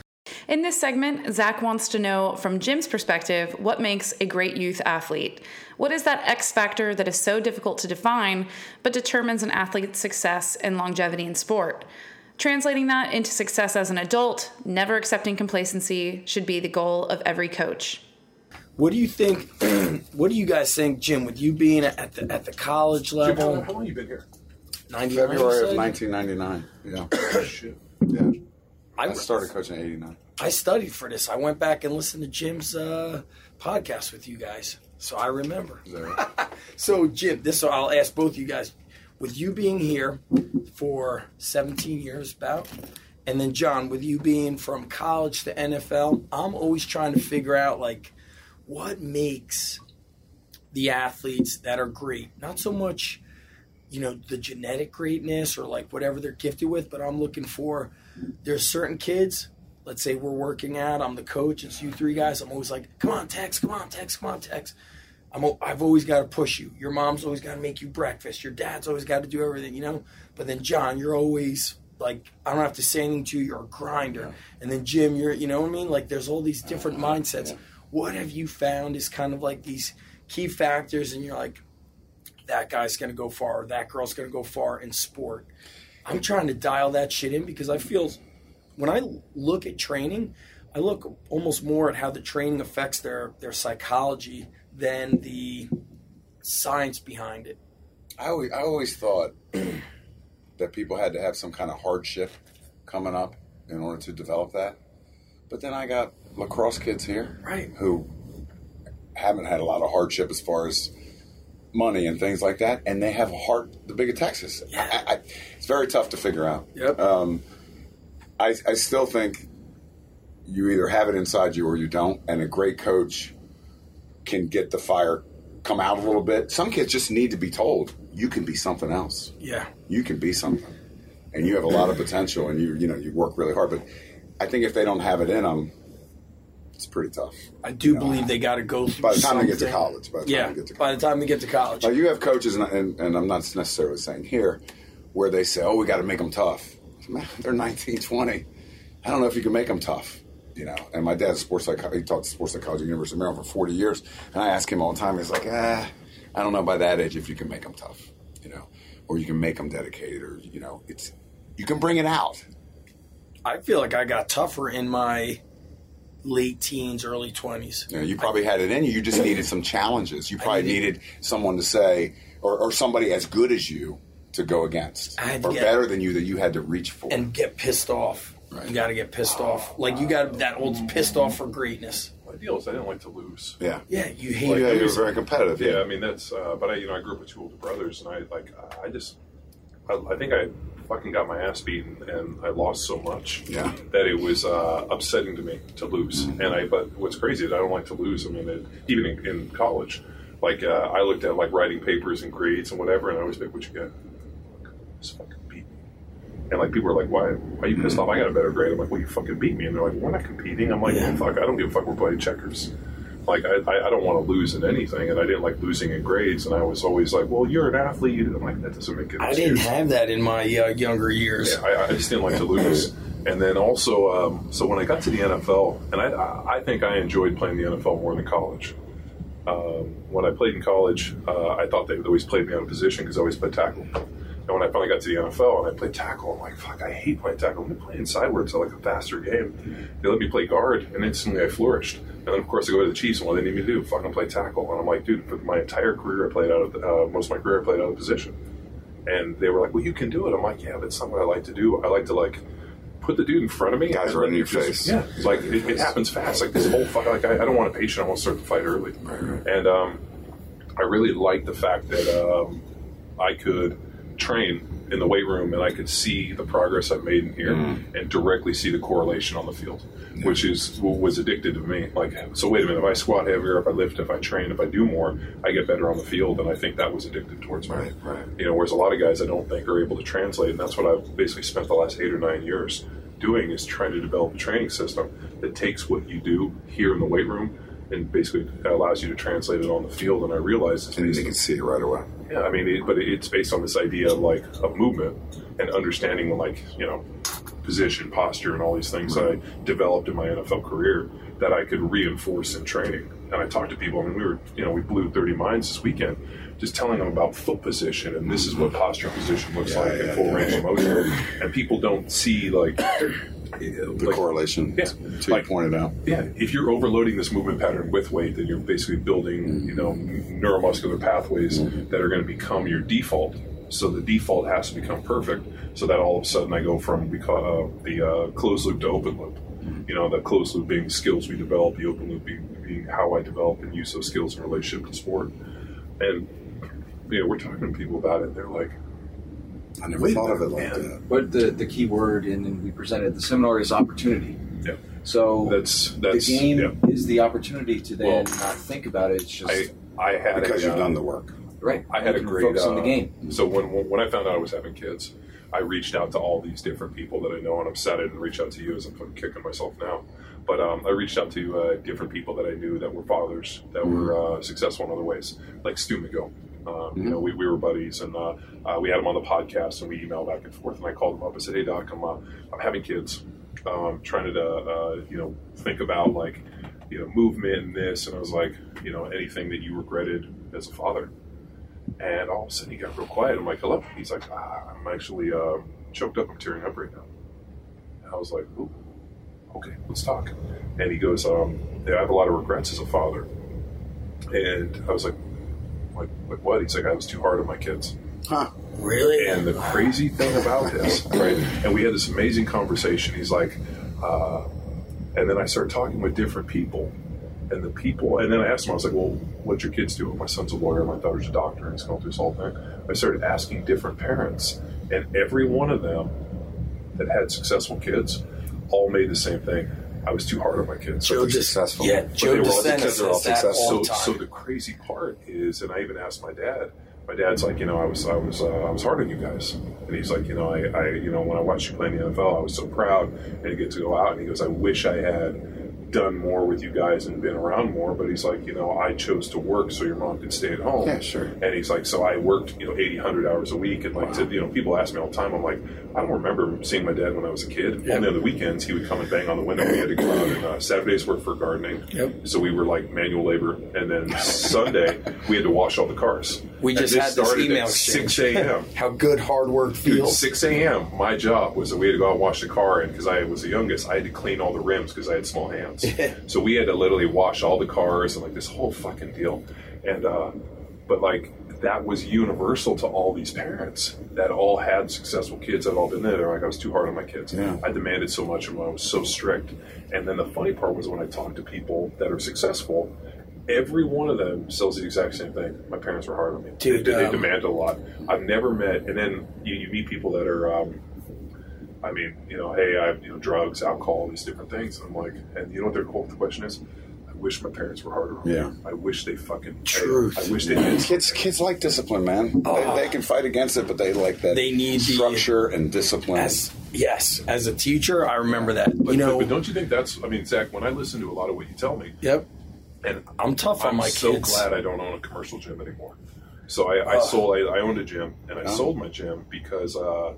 [SPEAKER 1] In this segment, Zach wants to know from Jim's perspective what makes a great youth athlete. What is that X factor that is so difficult to define but determines an athlete's success and longevity in sport? Translating that into success as an adult, never accepting complacency should be the goal of every coach.
[SPEAKER 3] What do you think? what do you guys think, Jim? With you being at the at the college
[SPEAKER 2] Jim, how,
[SPEAKER 3] level,
[SPEAKER 2] how long you been here?
[SPEAKER 3] 99,
[SPEAKER 5] February of 1999. Yeah,
[SPEAKER 2] Oh, shit.
[SPEAKER 5] yeah.
[SPEAKER 3] I,
[SPEAKER 5] I started coaching in '89.
[SPEAKER 3] I studied for this. I went back and listened to Jim's uh, podcast with you guys, so I remember.
[SPEAKER 5] Is that right?
[SPEAKER 3] So, Jim, this I'll ask both you guys. With you being here for 17 years, about, and then John, with you being from college to NFL, I'm always trying to figure out like what makes the athletes that are great. Not so much, you know, the genetic greatness or like whatever they're gifted with, but I'm looking for. There's certain kids. Let's say we're working out. I'm the coach. It's you three guys. I'm always like, come on, Tex. Come on, Tex. Come on, Tex. I'm, I've always got to push you. Your mom's always got to make you breakfast. Your dad's always got to do everything, you know. But then John, you're always like, I don't have to say anything to you. You're a grinder. And then Jim, you're, you know what I mean? Like, there's all these different uh, mindsets. What have you found is kind of like these key factors, and you're like, that guy's going to go far, or that girl's going to go far in sport. I'm trying to dial that shit in because I feel when I look at training, I look almost more at how the training affects their their psychology than the science behind it.
[SPEAKER 5] I always, I always thought that people had to have some kind of hardship coming up in order to develop that. But then I got lacrosse kids here,
[SPEAKER 3] Right.
[SPEAKER 5] who haven't had a lot of hardship as far as money and things like that, and they have a heart the big of Texas.
[SPEAKER 3] Yeah.
[SPEAKER 5] I, I, it's very tough to figure out.
[SPEAKER 3] Yep.
[SPEAKER 5] Um, I, I still think you either have it inside you or you don't, and a great coach can get the fire come out a little bit. Some kids just need to be told you can be something else.
[SPEAKER 3] yeah.
[SPEAKER 5] You can be something, and you have a lot of potential, and you you know you work really hard. But I think if they don't have it in them, it's pretty tough.
[SPEAKER 3] I do believe they got to go through.
[SPEAKER 5] By the time they get to college, by the time
[SPEAKER 3] yeah.
[SPEAKER 5] they get to
[SPEAKER 3] By
[SPEAKER 5] college.
[SPEAKER 3] the time they get to college,
[SPEAKER 5] Like you have coaches, and, and, and I'm not necessarily saying here, where they say, "Oh, we got to make them tough." Man, they're 19, 20. I don't know if you can make them tough. You know, and my dad's sports psych- he taught sports psychology at the University of Maryland for 40 years, and I ask him all the time. He's like, "Ah, I don't know by that age if you can make them tough, you know, or you can make them dedicated, or you know, it's you can bring it out."
[SPEAKER 3] I feel like I got tougher in my late teens, early twenties.
[SPEAKER 5] You know, you probably had it in you. You just needed some challenges. You probably
[SPEAKER 3] needed-
[SPEAKER 5] needed someone to say, or, or somebody as good as you to go against,
[SPEAKER 3] I had to
[SPEAKER 5] or
[SPEAKER 3] get-
[SPEAKER 5] better than you that you had to reach for.
[SPEAKER 3] and get pissed off.
[SPEAKER 5] Right.
[SPEAKER 3] You got to get pissed off. Like you got that old pissed off for greatness.
[SPEAKER 2] My deal is I didn't like to lose.
[SPEAKER 5] yeah,
[SPEAKER 3] Yeah, you
[SPEAKER 5] yeah, you were very competitive.
[SPEAKER 2] Yeah, I mean that's. Uh, but I, you know, I grew up with two older brothers, and I like. I just. I, I think I fucking got my ass beaten, and I lost so much
[SPEAKER 5] Yeah.
[SPEAKER 2] that it was uh, upsetting to me to lose. And I. But what's crazy is I don't like to lose. I mean, it, even in, in college, like uh, I looked at like writing papers and grades and whatever, and I always think, "What you get? Just fucking beat me." And like people are like, "Why? Why are you pissed off? I got a better grade." I'm like, "Well, you fucking beat me." And they're like, "We're not competing." I'm like,
[SPEAKER 3] Yeah.
[SPEAKER 2] well, "Fuck, I don't give a fuck. We're playing checkers." Like I, I, don't want to lose in anything, and I didn't like losing in grades. And I was always like, "Well, you're an athlete." I'm like, "That doesn't make any
[SPEAKER 3] I didn't have that in my uh, younger years.
[SPEAKER 2] Yeah, I, I just didn't like to lose. And then also, um, so when I got to the NFL, and I, I think I enjoyed playing the NFL more than college. Um, when I played in college, uh, I thought they would always play me out of position because I always played tackle. And when I finally got to the NFL and I played tackle, I'm like, fuck, I hate playing tackle. I'm playing sideways. I like a faster game. They let me play guard, and instantly I flourished. And then, of course, I go to the Chiefs, and what they need me to do, fucking play tackle. And I'm like, dude, for my entire career, I played out of, the, uh, most of my career, I played out of position. And they were like, well, you can do it. I'm like, yeah, but it's not what I like to do. I like to, like, put the dude in front of me.
[SPEAKER 5] Guys
[SPEAKER 2] and
[SPEAKER 5] right in your
[SPEAKER 2] just-
[SPEAKER 5] face.
[SPEAKER 2] Yeah, it's like it, it happens fast. Like this whole fight. Like I, I don't want a patient. I want to start the fight early. And um, I really like the fact that um, I could train in the weight room and I could see the progress I've made in here
[SPEAKER 5] Mm.
[SPEAKER 2] and directly see the correlation on the field, which is was addicted to me. Like, so wait a minute, if I squat heavier, if I lift, if I train, if I do more, I get better on the field, and I think that was addicted towards me.
[SPEAKER 5] Right, right.
[SPEAKER 2] You know, whereas a lot of guys I don't think are able to translate, and that's what I've basically spent the last eight or nine years doing is trying to develop a training system that takes what you do here in the weight room and basically allows you to translate it on the field. And I realize it's
[SPEAKER 5] And you can see it right away.
[SPEAKER 2] yeah, I mean, it, but it's based on this idea of like of movement and understanding like you know position, posture, and all these things that I developed in my NFL career that I could reinforce in training. And I talked to people. I mean, we were you know we blew thirty minds this weekend, just telling them about foot position and this is what posture and position looks
[SPEAKER 5] Yeah,
[SPEAKER 2] like
[SPEAKER 5] yeah,
[SPEAKER 2] in full
[SPEAKER 5] yeah.
[SPEAKER 2] range of motion. And people don't see like.
[SPEAKER 5] The
[SPEAKER 2] like-
[SPEAKER 5] correlation,
[SPEAKER 2] Yeah.
[SPEAKER 5] to
[SPEAKER 2] Like-
[SPEAKER 5] pointed out.
[SPEAKER 2] yeah, if you're overloading this movement pattern with weight, then you're basically building, you know, neuromuscular pathways that are going to become your default. So the default has to become perfect, so that all of a sudden I go from we call, uh, the uh, closed loop to open loop. You know, the closed loop being the skills we develop, the open loop being, being how I develop and use those skills in relationship to sport. And you know, we're talking to people about it. They're like,
[SPEAKER 5] I never
[SPEAKER 2] Wait
[SPEAKER 5] thought of it like that.
[SPEAKER 4] But the, the key word, and then we presented the seminar, is opportunity.
[SPEAKER 2] yeah,
[SPEAKER 4] So
[SPEAKER 2] that's that's
[SPEAKER 4] the game
[SPEAKER 2] yeah.
[SPEAKER 4] is the opportunity to then
[SPEAKER 2] Well,
[SPEAKER 4] not think about it. It's just
[SPEAKER 2] I I had
[SPEAKER 5] Because
[SPEAKER 2] a,
[SPEAKER 5] you've
[SPEAKER 2] uh,
[SPEAKER 5] done the work.
[SPEAKER 4] right.
[SPEAKER 2] I had a great
[SPEAKER 4] focus on the
[SPEAKER 2] uh,
[SPEAKER 4] game.
[SPEAKER 2] So when when I found out I was having kids, I reached out to all these different people that I know, and I'm sad I didn't reach out to you as I'm kicking myself now. But um, I reached out to uh, different people that I knew that were fathers that were uh, successful in other ways, like Stu McGill. Um, You know, we, we were buddies, and uh, uh, we had him on the podcast, and we emailed back and forth. And I called him up. I said, "Hey, Doc, I'm uh, I'm having kids, um, trying to uh, you know think about like you know movement and this." And I was like, you know, anything that you regretted as a father. And all of a sudden he got real quiet. I'm like, hello? He's like, ah, I'm actually uh, choked up. I'm tearing up right now. And I was like, ooh, okay, let's talk. And he goes, um, yeah, I have a lot of regrets as a father. And I was like, like, like what? He's like, I was too hard on my kids.
[SPEAKER 5] Huh.
[SPEAKER 3] Really?
[SPEAKER 2] And the crazy thing about this, right? And we had this amazing conversation. He's like, uh, and then I started talking with different people, and the people, and then I asked him, I was like, well, what's your kids do? My son's a lawyer, my daughter's a doctor, and he's going through this whole thing. I started asking different parents, and every one of them that had successful kids all made the same thing. I was too hard on my kids.
[SPEAKER 3] Joe
[SPEAKER 5] they're
[SPEAKER 3] just
[SPEAKER 5] successful.
[SPEAKER 3] Yeah,
[SPEAKER 5] But
[SPEAKER 3] Joe
[SPEAKER 2] they were all-
[SPEAKER 5] because they're all successful.
[SPEAKER 3] all
[SPEAKER 2] so,
[SPEAKER 3] the time.
[SPEAKER 2] so the crazy part is, and I even asked my dad. My dad's like, you know, I was, I was, uh, I was hard on you guys, and he's like, you know, I, I, you know, when I watched you play in the NFL, I was so proud, and to get to go out, and he goes, I wish I had done more with you guys and been around more, but he's like, you know, I chose to work so your mom could stay at home.
[SPEAKER 5] Yeah, sure.
[SPEAKER 2] And he's like, so I worked, you know, 80, 100 hours a week, and like, to, you know, people ask me all the time, I'm like, I don't remember seeing my dad when I was a kid.
[SPEAKER 3] Yeah.
[SPEAKER 2] Only on the weekends he would come and bang on the window. We had to go out and uh, Saturdays work for gardening.
[SPEAKER 3] Yep.
[SPEAKER 2] So we were like manual labor, and then Sunday we had to wash all the cars.
[SPEAKER 3] We
[SPEAKER 2] And
[SPEAKER 3] just
[SPEAKER 2] this
[SPEAKER 3] had this
[SPEAKER 2] started
[SPEAKER 3] email
[SPEAKER 2] at six a.m.
[SPEAKER 3] How good hard work
[SPEAKER 2] Dude,
[SPEAKER 3] feels.
[SPEAKER 2] 6 a.m. My job was that we had to go out and wash the car, and because I was the youngest, I had to clean all the rims because I had small hands. so we had to literally wash all the cars and like this whole fucking deal. And uh, but like that was universal to all these parents that all had successful kids that all been there. They're like, I was too hard on my kids.
[SPEAKER 5] Yeah.
[SPEAKER 2] I demanded so much of them. I was so strict. And then the funny part was when I talked to people that are successful. Every one of them says the exact same thing. My parents were hard on me.
[SPEAKER 3] Dude,
[SPEAKER 2] they, they
[SPEAKER 3] um,
[SPEAKER 2] demand a lot. I've never met, and then you, you meet people that are, um, I mean, you know, hey, I have you know drugs, alcohol, these different things. And I'm like, and you know what their quote the question is? I wish my parents were harder. on me.
[SPEAKER 5] Yeah.
[SPEAKER 2] I wish they fucking.
[SPEAKER 3] Truth.
[SPEAKER 2] I, I wish they did.
[SPEAKER 5] Kids, kids like discipline, man. They, they can fight against it, but they like that.
[SPEAKER 3] Oh. They need the-
[SPEAKER 5] structure and discipline.
[SPEAKER 3] As yes, as a teacher, I remember that.
[SPEAKER 2] But,
[SPEAKER 3] you know,
[SPEAKER 2] but don't you think that's? I mean, Zach, when I listen to a lot of what you tell me,
[SPEAKER 3] yep.
[SPEAKER 2] and
[SPEAKER 3] I'm tough on
[SPEAKER 2] I'm
[SPEAKER 3] my
[SPEAKER 2] so
[SPEAKER 3] kids.
[SPEAKER 2] glad I don't own a commercial gym anymore. So I, I
[SPEAKER 3] Ugh.
[SPEAKER 2] sold. I, I owned a gym, and I sold my gym because uh,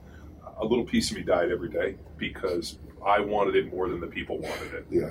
[SPEAKER 2] a little piece of me died every day because I wanted it more than the people wanted it.
[SPEAKER 5] yeah.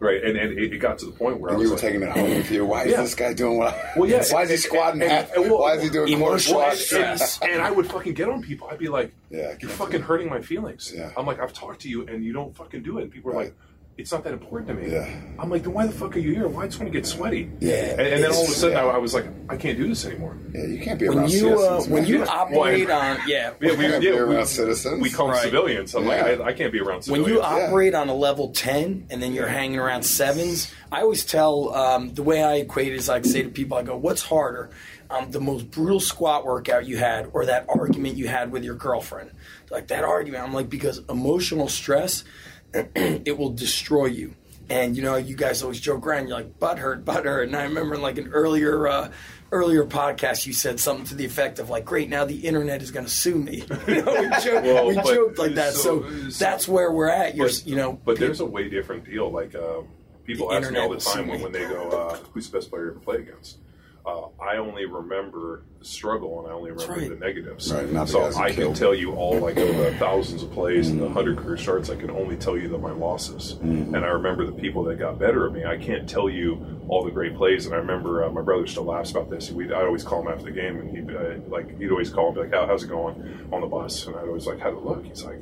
[SPEAKER 2] Right, and and it, got to the point where
[SPEAKER 5] And
[SPEAKER 2] I
[SPEAKER 5] you
[SPEAKER 2] was
[SPEAKER 5] were
[SPEAKER 2] like,
[SPEAKER 5] taking it home with you. Why is
[SPEAKER 2] Yeah.
[SPEAKER 5] this guy doing what? I,
[SPEAKER 2] Well, yeah,
[SPEAKER 5] Why is he squatting
[SPEAKER 2] and-
[SPEAKER 5] half?
[SPEAKER 2] and- well,
[SPEAKER 5] Why is he doing quarter squats?
[SPEAKER 2] and, and I would fucking get on people. I'd be like,
[SPEAKER 5] Yeah,
[SPEAKER 2] "You're fucking hurting my feelings."
[SPEAKER 5] Yeah.
[SPEAKER 2] I'm like, "I've talked to you, and you don't fucking do it." And people are
[SPEAKER 5] Right.
[SPEAKER 2] like, it's not that important to me.
[SPEAKER 5] Yeah.
[SPEAKER 2] I'm like, then why the fuck are you here? Why just want to get sweaty?
[SPEAKER 5] Yeah.
[SPEAKER 2] And, and then all of a sudden,
[SPEAKER 5] Yeah.
[SPEAKER 2] I, I was like, I can't do this anymore.
[SPEAKER 5] Yeah, you can't be
[SPEAKER 3] When
[SPEAKER 5] around
[SPEAKER 3] you uh,
[SPEAKER 5] citizens.
[SPEAKER 3] when you operate on yeah
[SPEAKER 2] Yeah, we,
[SPEAKER 5] can't be around
[SPEAKER 2] we,
[SPEAKER 5] citizens.
[SPEAKER 2] we call them
[SPEAKER 3] Right.
[SPEAKER 2] civilians. I'm
[SPEAKER 5] Yeah.
[SPEAKER 2] like, I, I can't be around civilians.
[SPEAKER 3] when you operate on a level 10 and then you're hanging around sevens i always tell um, the way i equate it is i say to people i go what's harder um, the most brutal squat workout you had or that argument you had with your girlfriend like that argument i'm like because emotional stress it will destroy you. And you know you guys always joke around you're like butt hurt butt hurt and i remember in like an earlier uh, earlier podcast you said something to the effect of like great now the internet is going to sue me. You know we, joke,
[SPEAKER 2] Well,
[SPEAKER 3] we joked like that. so,
[SPEAKER 2] so-
[SPEAKER 3] that's where we're at. You're
[SPEAKER 2] But-
[SPEAKER 3] you know
[SPEAKER 2] But there's a way different deal. Like um, people ask me all the time when, when they go, uh, "Who's the best player you ever played against?" Uh, I only remember the struggle and I only remember
[SPEAKER 3] right.
[SPEAKER 2] the negatives.
[SPEAKER 5] Right, not the
[SPEAKER 2] so
[SPEAKER 5] guys
[SPEAKER 2] I can tell you all like the thousands of plays and the hundred career starts. I can only tell you that my losses.
[SPEAKER 5] Mm-hmm.
[SPEAKER 2] And I remember the people that got better at me. I can't tell you all the great plays. And I remember uh, my brother still laughs about this. We I always call him after the game, and he uh, like he'd always call and be like, How, "How's it going on the bus?" And I'd always like, "How'd it look?" He's like.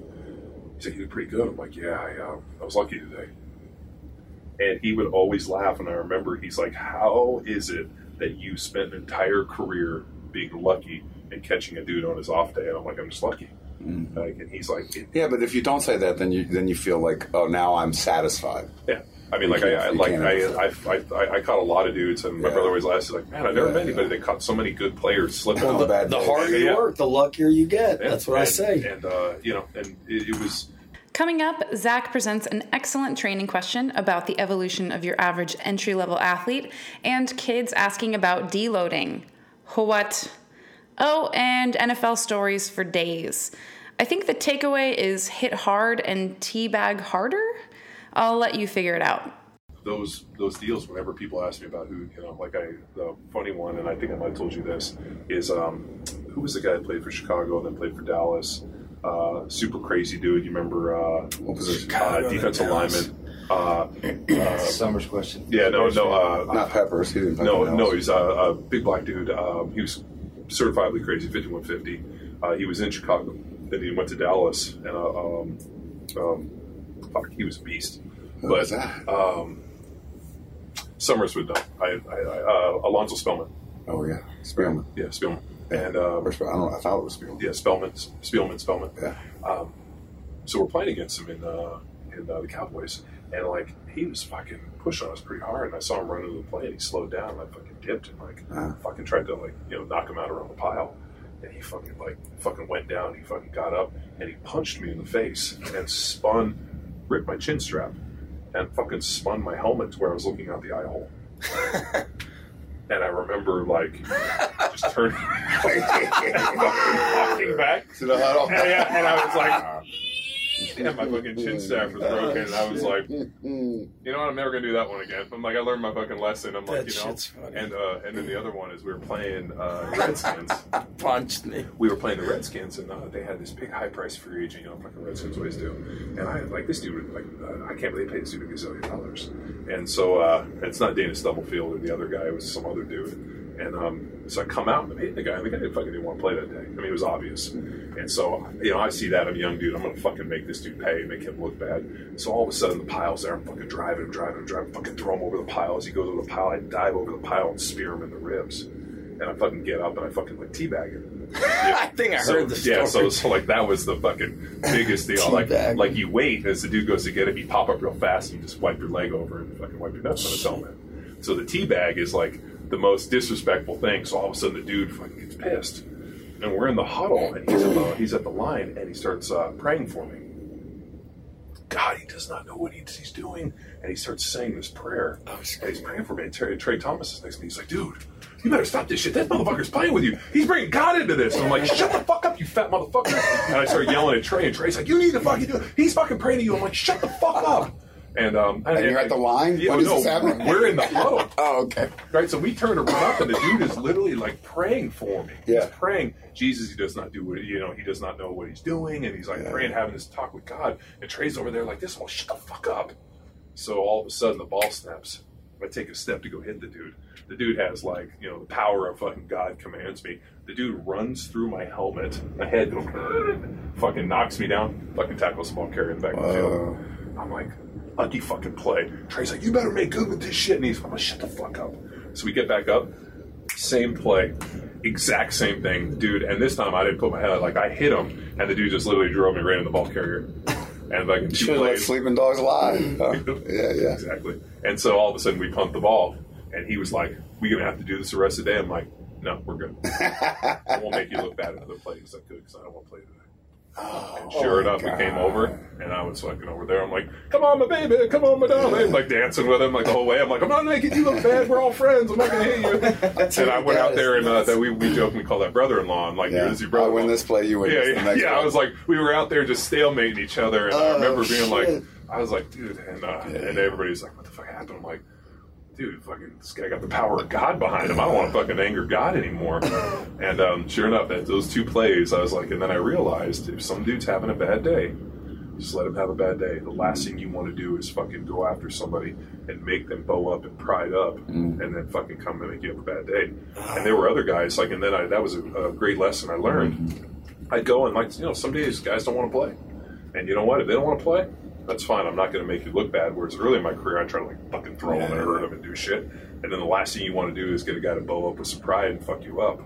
[SPEAKER 2] He's like, you did pretty good. I'm like, yeah, I, uh, I was lucky today. And he would always laugh. And I remember he's like, how is it that you spent an entire career being lucky and catching a dude on his off day? And I'm like, I'm just lucky. Like, and he's like,
[SPEAKER 5] Yeah, but if you don't say that, then you then you feel like, oh, now I'm satisfied.
[SPEAKER 2] yeah. I mean, like, I, I like,
[SPEAKER 5] can't
[SPEAKER 2] I, I, I, I caught a lot of dudes, and my
[SPEAKER 5] Yeah.
[SPEAKER 2] brother always laughs. He's like, man, I've never
[SPEAKER 5] Yeah,
[SPEAKER 2] met anybody
[SPEAKER 5] yeah.
[SPEAKER 2] that caught so many good players slipping.
[SPEAKER 5] Well,
[SPEAKER 2] on
[SPEAKER 5] the bad
[SPEAKER 3] the harder you
[SPEAKER 2] Yeah.
[SPEAKER 3] work, the luckier you get.
[SPEAKER 2] Yeah.
[SPEAKER 3] That's what I say.
[SPEAKER 2] And, uh, you know, and it, it was,
[SPEAKER 1] Coming up, Zach presents an excellent training question about the evolution of your average entry level athlete, and kids asking about deloading. What? Oh, and NFL stories for days. I think the takeaway is hit hard and teabag harder. I'll let you figure it out.
[SPEAKER 2] those those deals whenever people ask me about who you know like I the funny one and I think I might have told you this is um who was the guy that played for Chicago and then played for Dallas uh, super crazy dude you remember uh,
[SPEAKER 5] What was
[SPEAKER 3] his
[SPEAKER 2] uh, defensive lineman uh,
[SPEAKER 4] Summers question.
[SPEAKER 2] yeah no no uh,
[SPEAKER 5] Not Peppers. He didn't.
[SPEAKER 2] no no he's a, a big black dude um, he was certifiably crazy 5150 uh, he was in Chicago then he went to Dallas and uh, um, um, fuck he was a beast
[SPEAKER 5] Who
[SPEAKER 2] but
[SPEAKER 5] was that?
[SPEAKER 2] um, Summers would know. I, I, I uh, Alonzo Spellman.
[SPEAKER 5] oh yeah, Spellman.
[SPEAKER 2] Yeah, Spielman. And uh,
[SPEAKER 5] Or I don't know. I thought it was Spearman.
[SPEAKER 2] yeah, Spellman, Spielman, Spellman.
[SPEAKER 5] Yeah.
[SPEAKER 2] Um, so we're playing against him in uh, in uh, the Cowboys, and like he was fucking pushing us pretty hard, and I saw him run into the play, and he slowed down, and I fucking dipped and like
[SPEAKER 5] Uh.
[SPEAKER 2] fucking tried to like you know knock him out around the pile, and he fucking like fucking went down, he fucking got up, and he punched me in the face and spun, ripped my chin strap, and fucking spun my helmet to where I was looking out the eye hole. And I remember like just turning, walking back,
[SPEAKER 5] To the huddle.
[SPEAKER 2] and, and I was like, uh-huh. And my fucking chin strap was broken, and I was like,
[SPEAKER 5] Mm,
[SPEAKER 2] you know what? I'm never gonna do that one again. I'm like, I learned my fucking lesson. I'm like,
[SPEAKER 3] That
[SPEAKER 2] you know,
[SPEAKER 3] shit's funny.
[SPEAKER 2] and uh, and then the other one is we were playing uh, Redskins.
[SPEAKER 3] Punched me.
[SPEAKER 2] we were playing the Redskins, and uh, they had this big high price free agent, you know, fucking Redskins always do. And I like this dude, like uh, I can't believe they paid this dude a gazillion dollars. And so uh, it's not Dana Stubblefield or the other guy; it was some other dude. And um, so I come out and I'm hitting the guy, and the guy didn't fucking didn't want to play that day. I mean, it was obvious. And so you know, I see that I'm a young dude. I'm gonna fucking make this dude pay, make him look bad. So all of a sudden, the pile's there. I'm fucking driving him, driving him, driving, fucking throw him over the pile. As he goes over the pile, I dive over the pile and spear him in the ribs. And I fucking get up and I fucking like teabag him.
[SPEAKER 3] I think I
[SPEAKER 2] So,
[SPEAKER 3] heard the story.
[SPEAKER 2] yeah, so, so like that was the fucking biggest deal. like, like you wait as the dude goes to get it, you pop up real fast, and you just wipe your leg over and fucking wipe your nuts on his helmet. So the teabag is like the most disrespectful thing. So all of a sudden the dude fucking gets pissed, and we're in the huddle, and he's at the he's at the line, and he starts uh, praying for me. God, he does not know what he's doing, and he starts saying this prayer.
[SPEAKER 3] Oh,
[SPEAKER 2] and he's praying for me. And Trey, Trey Thomas is next to me. He's like, dude, you better stop this shit. That motherfucker's playing with you. He's bringing God into this. And I'm like, shut the fuck up, you fat motherfucker. And I start yelling at Trey, and Trey's like, you need to fucking do it. He's fucking praying to you. I'm like, shut the fuck up. And um,
[SPEAKER 5] And you're at the line?
[SPEAKER 2] Yeah,
[SPEAKER 5] When is
[SPEAKER 2] no,
[SPEAKER 5] this happening?
[SPEAKER 2] we're in the huddle.
[SPEAKER 5] Oh, okay.
[SPEAKER 2] Right, so we turn around, up, and the dude is literally like praying for me.
[SPEAKER 5] Yeah.
[SPEAKER 2] He's praying. Jesus, he does not do what you know. He does not know what he's doing, and he's like
[SPEAKER 5] Yeah.
[SPEAKER 2] praying, having this talk with God. And Trey's over there like this. Well, shut the fuck up. So all of a sudden, the ball snaps. I take a step to go hit the dude. The dude has like you know the power of fucking God commands me. The dude runs through my helmet. My head goes, fucking knocks me down. Fucking tackles the ball, carry it back to the field. I'm like, lucky fucking play. Trey's like, you better make good with this shit. And he's, I'm like, shut the fuck up. So we get back up, same play, exact same thing, dude. And this time I didn't put my head out. like I hit him, and the dude just literally drove me right in the ball carrier. And like two
[SPEAKER 5] have let sleeping dogs lie. Huh? yeah, yeah.
[SPEAKER 2] exactly. And so all of a sudden we pumped the ball, and he was like, we're gonna have to do this the rest of the day?" I'm like, "No, we're good. I won't make you look bad in other plays. I could because I don't want to play today." And sure enough, we came over, and I was fucking over there. I'm like, "Come on, my baby, come on, my darling!" Like dancing with him like the whole way. I'm like, "I'm not making you look bad. We're all friends. I'm not gonna hit you." and I went out there and uh, that we we jokingly call that brother-in-law. I'm like,
[SPEAKER 5] Yeah.
[SPEAKER 2] "This is your
[SPEAKER 5] I win this play, you win
[SPEAKER 2] Yeah, yeah, yeah. I was like, we were out there just stalemating each other, and I
[SPEAKER 3] Oh,
[SPEAKER 2] remember being like. I was like, dude, and uh, and everybody's like, what the fuck happened? I'm like, dude, fucking, this guy got the power of God behind him. I don't want to fucking anger God anymore. and um, sure enough, that those two plays, I was like, and then I realized if some dude's having a bad day. Just let him have a bad day. The last thing you want to do is fucking go after somebody and make them bow up and pride up, and then fucking come and make you have a bad day. And there were other guys like, and then I, that was a, a great lesson I learned. I'd go and like, you know, some days guys don't want to play, and you know what? If they don't want to play, that's fine. I'm not going to make you look bad. Whereas early in my career, I try to like fucking throw them and hurt them and do shit, and then the last thing you want to do is get a guy to bow up with some pride and fuck you up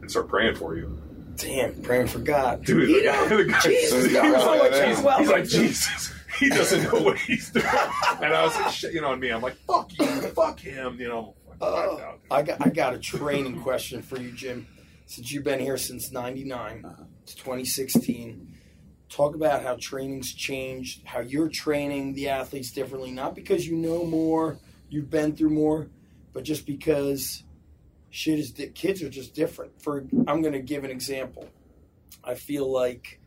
[SPEAKER 2] and start praying for you.
[SPEAKER 3] Damn, praying for God.
[SPEAKER 2] Dude,
[SPEAKER 3] You
[SPEAKER 2] the guy, the guy,
[SPEAKER 3] Jesus,
[SPEAKER 2] he
[SPEAKER 3] God,
[SPEAKER 2] was like,
[SPEAKER 3] much
[SPEAKER 2] he's,
[SPEAKER 3] well.
[SPEAKER 2] he's like, Jesus, he doesn't know what he's doing. And I was like, shit, you know, and me, I'm like, fuck you, fuck him, you know. fucking uh, out.
[SPEAKER 3] I got I got a training question for you, Jim. Since you've been here since '99, uh-huh. to 2016. Talk about how training's changed, how you're training the athletes differently, not because you know more, you've been through more, but just because shit is di- kids are just different. For I'm going to give an example. I feel like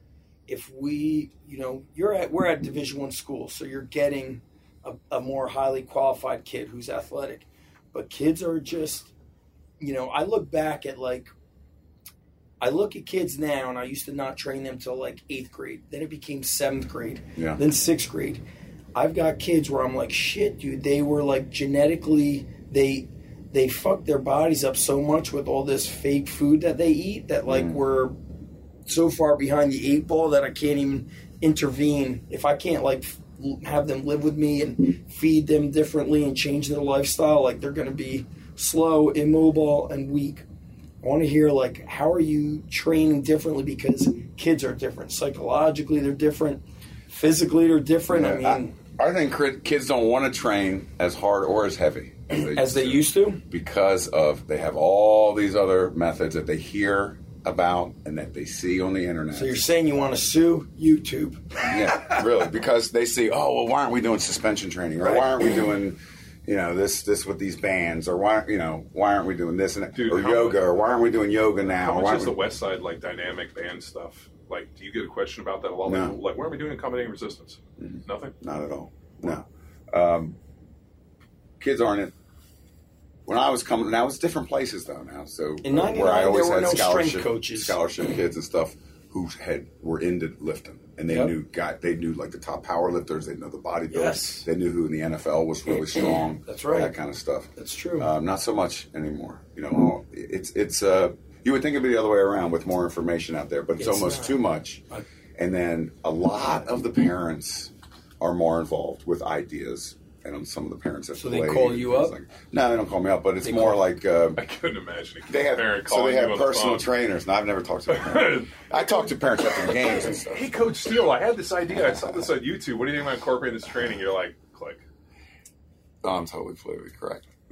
[SPEAKER 3] if we, you know, you're at we're at Division One school, so you're getting a, a more highly qualified kid who's athletic but kids are just you know i look back at like i look at kids now and i used to not train them till like eighth grade. Then it became seventh grade
[SPEAKER 5] Yeah.
[SPEAKER 3] then sixth grade. I've got kids where i'm like shit dude they were like genetically they they fucked their bodies up so much with all this fake food that they eat that like mm. we're so far behind the eight ball that i can't even intervene. If i can't like have them live with me and feed them differently and change their lifestyle like they're going to be slow immobile and weak i want to hear like how are you training differently because kids are different? Psychologically they're different. Physically they're different. I mean
[SPEAKER 5] I, I think kids don't want to train as hard or as heavy as they,
[SPEAKER 3] as they
[SPEAKER 5] to
[SPEAKER 3] used to?
[SPEAKER 5] because of they have all these other methods that they hear about and that they see on the internet.
[SPEAKER 3] so you're saying you want to sue youtube.
[SPEAKER 5] Yeah, really, because they see, oh, well, why aren't we doing suspension training, or
[SPEAKER 3] Right.
[SPEAKER 5] why aren't we doing, you know, this this with these bands, or why, you know, why aren't we doing this and that,
[SPEAKER 2] Dude,
[SPEAKER 5] or yoga,
[SPEAKER 2] much-
[SPEAKER 5] or why aren't we doing yoga now?
[SPEAKER 2] How
[SPEAKER 5] why
[SPEAKER 2] much
[SPEAKER 5] aren't
[SPEAKER 2] is the West Side like dynamic band stuff? Like, do you get a question about that a lot?
[SPEAKER 5] No.
[SPEAKER 2] Like, like, why are we doing accommodating resistance? Nothing.
[SPEAKER 5] Not at all. No. Um, kids aren't in. When I was coming, now it's different places though now. So
[SPEAKER 3] In
[SPEAKER 5] uh,
[SPEAKER 3] 99, there were no strength coaches.
[SPEAKER 5] scholarship kids and stuff who had were into lifting, and they
[SPEAKER 3] Yep.
[SPEAKER 5] knew got they knew like the top power lifters, they know the bodybuilders,
[SPEAKER 3] Yes.
[SPEAKER 5] they knew who in the NFL was really strong.
[SPEAKER 3] That's right.
[SPEAKER 5] That kind of stuff.
[SPEAKER 3] That's true.
[SPEAKER 5] Um, not so much anymore. You know, it's it's uh, you would think it'd be the other way around with more information out there, but it's,
[SPEAKER 3] It's
[SPEAKER 5] almost
[SPEAKER 3] not.
[SPEAKER 5] too much. And then a lot of the parents are more involved with ideas. And some of the parents have
[SPEAKER 3] So they
[SPEAKER 5] played.
[SPEAKER 3] call you up?
[SPEAKER 5] Like, no, they don't call me up, but it's
[SPEAKER 3] They
[SPEAKER 5] more
[SPEAKER 3] call-
[SPEAKER 5] like uh,
[SPEAKER 2] I couldn't imagine a
[SPEAKER 5] they have.
[SPEAKER 2] parent
[SPEAKER 5] So
[SPEAKER 2] calling
[SPEAKER 5] they
[SPEAKER 2] you
[SPEAKER 5] have
[SPEAKER 2] on the
[SPEAKER 5] personal
[SPEAKER 2] phone.
[SPEAKER 5] trainers, and I've never talked to a parent. I talk to parents after the games and stuff.
[SPEAKER 2] Hey, Coach Steele, I had this idea. I saw this on YouTube. What do you think about incorporating this training? You're like, click.
[SPEAKER 5] Oh, I'm totally politically correct.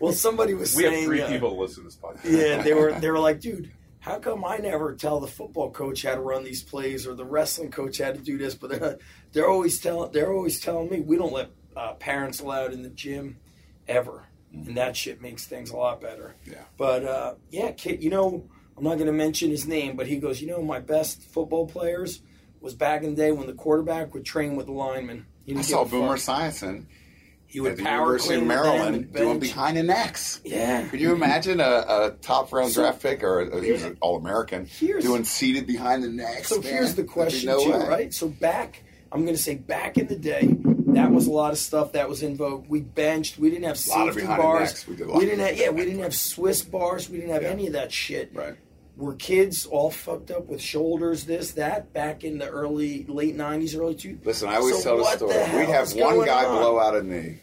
[SPEAKER 3] well somebody was
[SPEAKER 2] We have
[SPEAKER 3] saying
[SPEAKER 2] three
[SPEAKER 3] uh,
[SPEAKER 2] people to listen to this podcast.
[SPEAKER 3] Yeah, they were they were like, dude, how come I never tell the football coach how to run these plays or the wrestling coach how to do this? But they're, they're always telling they're always telling me we don't let uh, parents allowed in the gym ever, and that shit makes things a lot better.
[SPEAKER 5] Yeah.
[SPEAKER 3] But uh, yeah, kid, you know, I'm not going to mention his name, but he goes, you know, my best football players was back in the day when the quarterback would train with the lineman.
[SPEAKER 5] I saw Boomer. Esiason
[SPEAKER 3] He would
[SPEAKER 5] at the
[SPEAKER 3] power
[SPEAKER 5] University of
[SPEAKER 3] clean with them
[SPEAKER 5] Maryland doing behind the necks.
[SPEAKER 3] Yeah.
[SPEAKER 5] Could you imagine a, a top round
[SPEAKER 3] So-
[SPEAKER 5] draft pick or a, he was an All American doing seated behind the necks?
[SPEAKER 3] So
[SPEAKER 5] man?
[SPEAKER 3] here's the question
[SPEAKER 5] no
[SPEAKER 3] too,
[SPEAKER 5] way.
[SPEAKER 3] right? So back, I'm going to say back in the day, that was a lot of stuff that was in vogue. We benched. We didn't have safety bars.
[SPEAKER 5] We did a lot.
[SPEAKER 3] didn't have yeah. We didn't have Swiss bars. We didn't have
[SPEAKER 5] Yeah.
[SPEAKER 3] any of that shit.
[SPEAKER 5] Right.
[SPEAKER 3] Were kids all fucked up with shoulders, this, that, back in the early, late 90s, early 2000s?
[SPEAKER 5] Listen, I always
[SPEAKER 3] So
[SPEAKER 5] tell the story.
[SPEAKER 3] the
[SPEAKER 5] We'd have one guy
[SPEAKER 3] on?
[SPEAKER 5] blow out a knee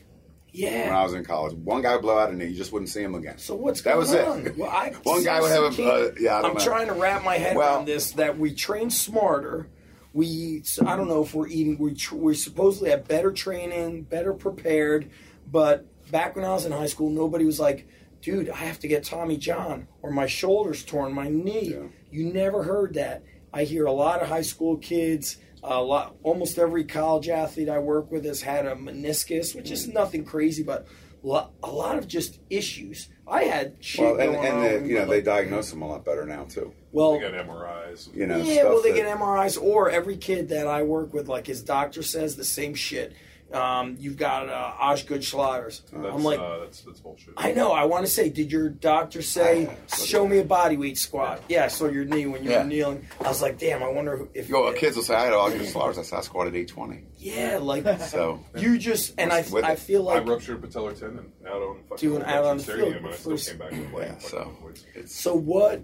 [SPEAKER 3] Yeah.
[SPEAKER 5] when I was in college. One guy blow out a knee, you just wouldn't see him again.
[SPEAKER 3] So what's
[SPEAKER 5] that
[SPEAKER 3] going
[SPEAKER 5] was
[SPEAKER 3] on?
[SPEAKER 5] it.
[SPEAKER 3] Well, I
[SPEAKER 5] One guy would have a uh, yeah. I don't
[SPEAKER 3] I'm
[SPEAKER 5] know.
[SPEAKER 3] trying to wrap my head
[SPEAKER 5] Well-
[SPEAKER 3] around this that we train smarter. We I don't know if we're eating. We tr- we supposedly have better training, better prepared. But back when I was in high school, nobody was like, "Dude, I have to get Tommy John or my shoulder's torn, my knee."
[SPEAKER 5] Yeah.
[SPEAKER 3] You never heard that. I hear a lot of high school kids. A lot, almost every college athlete I work with has had a meniscus, which is mm. nothing crazy, but a lot of just issues. I had shit
[SPEAKER 5] Well, and,
[SPEAKER 3] going
[SPEAKER 5] and
[SPEAKER 3] on.
[SPEAKER 5] the, you know they diagnose them a lot better now too.
[SPEAKER 3] well,
[SPEAKER 2] They got MRIs.
[SPEAKER 5] You know,
[SPEAKER 3] yeah,
[SPEAKER 5] stuff
[SPEAKER 3] well, they
[SPEAKER 5] that-
[SPEAKER 3] get MRIs, or every kid that I work with, like his doctor says the same shit. Um, you've got uh, Osgood Schlatters.
[SPEAKER 2] That's,
[SPEAKER 3] I'm like,
[SPEAKER 2] uh, that's, that's bullshit.
[SPEAKER 3] I know. I want to say, did your doctor say, show me a body weight squat? Yeah, I saw your knee when you
[SPEAKER 5] Yeah.
[SPEAKER 3] were kneeling. I was like, damn, I wonder who- if.
[SPEAKER 5] Yo, kids will say, "I had all your slaughters." I said, "I squatted 820."
[SPEAKER 3] Yeah, like,
[SPEAKER 5] So
[SPEAKER 3] you just, and I,
[SPEAKER 5] With
[SPEAKER 3] I
[SPEAKER 5] it.
[SPEAKER 3] feel
[SPEAKER 2] I
[SPEAKER 3] like.
[SPEAKER 2] ruptured patellar tendon out on fucking
[SPEAKER 3] Doing
[SPEAKER 2] Old
[SPEAKER 3] out on
[SPEAKER 2] Veterans
[SPEAKER 3] the
[SPEAKER 2] Stadium,
[SPEAKER 3] field
[SPEAKER 2] and I still
[SPEAKER 3] first-
[SPEAKER 2] came back and played.
[SPEAKER 5] yeah,
[SPEAKER 2] fucking
[SPEAKER 5] so
[SPEAKER 2] boys.
[SPEAKER 5] it's
[SPEAKER 3] So what?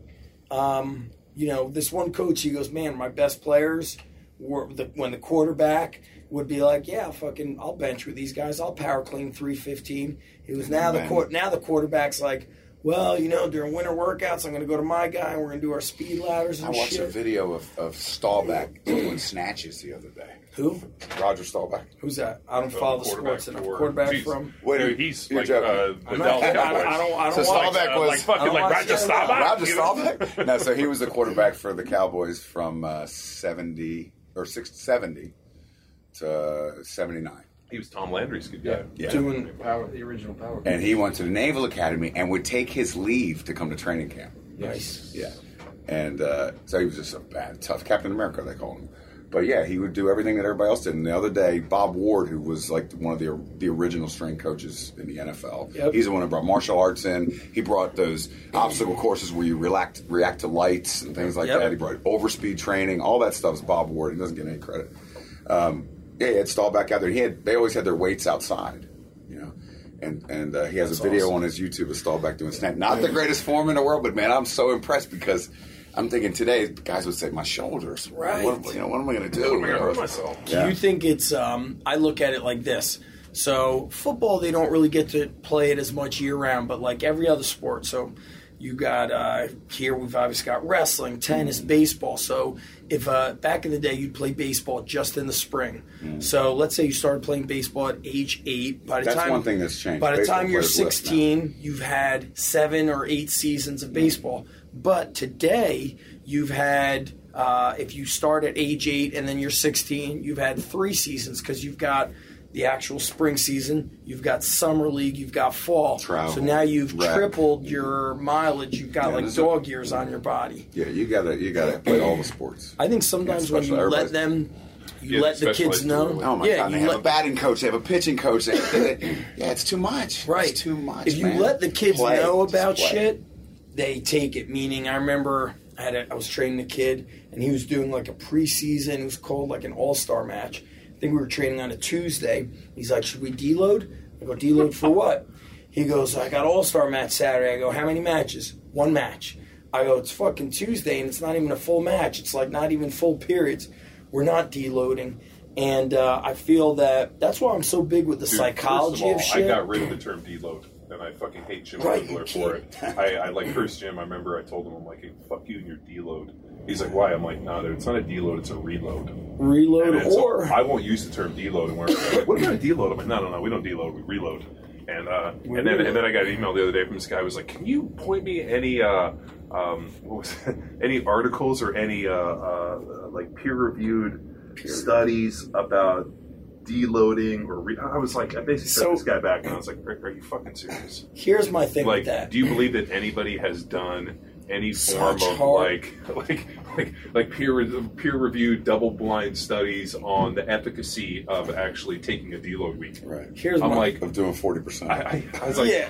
[SPEAKER 3] Um, you know, this one coach, he goes, "Man, my best players were the, when the quarterback would be like, yeah, fucking, I'll bench with these guys. I'll power clean three fifteen. It was now the
[SPEAKER 5] Man.
[SPEAKER 3] court. Now the quarterback's like, well, you know, during winter workouts, I'm going to go to my guy and we're going to do our speed ladders
[SPEAKER 5] I
[SPEAKER 3] and
[SPEAKER 5] watched a video of, of Staubach doing snatches the other day.
[SPEAKER 3] Who?
[SPEAKER 5] Roger Staubach.
[SPEAKER 3] Who's that? I don't follow the
[SPEAKER 2] quarterback
[SPEAKER 3] sports enough.
[SPEAKER 2] for-
[SPEAKER 3] Quarterback
[SPEAKER 2] Jeez.
[SPEAKER 3] from.
[SPEAKER 5] Wait,
[SPEAKER 2] Dude, he's like uh, the
[SPEAKER 3] I'm
[SPEAKER 2] Dallas
[SPEAKER 3] not- I don't.
[SPEAKER 2] Cowboys.
[SPEAKER 3] I don't. I don't
[SPEAKER 5] So
[SPEAKER 3] watch-
[SPEAKER 5] Staubach
[SPEAKER 2] Uh,
[SPEAKER 5] was-
[SPEAKER 2] like fucking
[SPEAKER 3] I don't
[SPEAKER 2] like
[SPEAKER 3] watch
[SPEAKER 2] Roger
[SPEAKER 3] the
[SPEAKER 2] Staubach.
[SPEAKER 5] Roger
[SPEAKER 2] you?
[SPEAKER 5] Staubach? no, so he was the quarterback for the Cowboys from uh, 70 or 6, 70 to 79.
[SPEAKER 2] He was Tom Landry's good guy.
[SPEAKER 5] Yeah.
[SPEAKER 3] Doing
[SPEAKER 4] Power, the original Power.
[SPEAKER 5] And he went to the Naval Academy and would take his leave to come to training camp.
[SPEAKER 3] nice.
[SPEAKER 5] Yeah. And uh, so he was just a bad, tough Captain America, they call him. But yeah, he would do everything that everybody else did. And the other day, Bob Ward, who was like one of the the original strength coaches in the NFL,
[SPEAKER 3] Yep.
[SPEAKER 5] he's the one who brought martial arts in. He brought those obstacle courses where you react react to lights and things like
[SPEAKER 3] Yep.
[SPEAKER 5] that. He brought overspeed training. All that stuff is Bob Ward. He doesn't get any credit. Um, yeah, he had Staubach out there. He had they always had their weights outside, you know. And and uh, he has
[SPEAKER 3] That's
[SPEAKER 5] a video
[SPEAKER 3] awesome.
[SPEAKER 5] on his YouTube of Staubach doing snatch. Not the greatest form in the world, but man, I'm so impressed because I'm thinking today guys would say my shoulders.
[SPEAKER 3] Right.
[SPEAKER 5] What, you know, what am I going to do?
[SPEAKER 2] What am gonna hurt myself?
[SPEAKER 3] Do you think it's? Um, I look at it like this. So football, they don't really get to play it as much year round, but like every other sport. So you got uh, here. We've obviously got wrestling, tennis, baseball. So if uh, back in the day you'd play baseball just in the spring. So let's say you started playing baseball at age eight. By the
[SPEAKER 5] That's
[SPEAKER 3] time
[SPEAKER 5] one thing that's changed.
[SPEAKER 3] By the
[SPEAKER 5] Baseball
[SPEAKER 3] time you're
[SPEAKER 5] players lift now.
[SPEAKER 3] 16, you've had seven or eight seasons of baseball. But today, you've had, uh, if you start at age eight and then you're 16, you've had three seasons because you've got the actual spring season, you've got summer league, you've got fall.
[SPEAKER 5] Travel,
[SPEAKER 3] so now you've
[SPEAKER 5] rep.
[SPEAKER 3] tripled your mileage. You've got
[SPEAKER 5] Yeah,
[SPEAKER 3] like
[SPEAKER 5] this is-
[SPEAKER 3] dog years on your body.
[SPEAKER 5] Yeah, you gotta you gotta play all the sports.
[SPEAKER 3] I think sometimes when you
[SPEAKER 5] special-
[SPEAKER 3] let them, you
[SPEAKER 2] Yeah,
[SPEAKER 3] let the kids know.
[SPEAKER 5] Oh my
[SPEAKER 3] yeah,
[SPEAKER 5] god!
[SPEAKER 3] you
[SPEAKER 5] They have
[SPEAKER 3] let-
[SPEAKER 5] a batting coach. They have a pitching coach. They, they- yeah, it's too much.
[SPEAKER 3] Right.
[SPEAKER 5] It's too much.
[SPEAKER 3] If you
[SPEAKER 5] man.
[SPEAKER 3] let the kids
[SPEAKER 5] Play.
[SPEAKER 3] know
[SPEAKER 5] Just
[SPEAKER 3] about shit, they take it. Meaning, I remember I had a, I was training a kid, and he was doing like a preseason. It was called like an all star match. Think we were training on a Tuesday. He's like, "Should we deload?" I go, "Deload for what?" He goes, "I got all star match Saturday." I go, "How many matches?" One match. I go, "It's fucking Tuesday, and it's not even a full match. It's like not even full periods. We're not deloading." And uh, I feel that that's why I'm so big with the
[SPEAKER 2] Dude,
[SPEAKER 3] psychology
[SPEAKER 2] first
[SPEAKER 3] of,
[SPEAKER 2] of,
[SPEAKER 3] shit.
[SPEAKER 2] I got rid of the term deload, and I fucking hate Jim
[SPEAKER 3] Right,
[SPEAKER 2] for it. I, I like cursed Jim. I remember I told him, I'm like, hey, fuck you and your deload. He's like, why? I'm like, no, dude, it's not a deload, it's a reload.
[SPEAKER 3] reload
[SPEAKER 2] And so
[SPEAKER 3] or
[SPEAKER 2] I won't use the term deload. And we're like, what about a deload? I'm like, no, no, no, we don't deload, we reload. And uh, and then and then I got an email the other day from this guy who was like, can you point me any uh, um, what was it? any articles or any uh, uh, like peer reviewed studies about deloading or re- I was like, I basically
[SPEAKER 3] So-
[SPEAKER 2] sent this guy back and I was like, are, are you fucking serious?
[SPEAKER 3] Here's my thing
[SPEAKER 2] Like,
[SPEAKER 3] with that.
[SPEAKER 2] do you believe that anybody has done any form
[SPEAKER 3] Such
[SPEAKER 2] of
[SPEAKER 3] hard-
[SPEAKER 2] like, like, like, like peer peer reviewed double blind studies on the efficacy of actually taking a deload week?
[SPEAKER 5] Right.
[SPEAKER 3] Here's
[SPEAKER 2] I'm
[SPEAKER 3] my
[SPEAKER 2] like,
[SPEAKER 5] Of doing forty percent.
[SPEAKER 2] I, I, I was like,
[SPEAKER 3] yeah.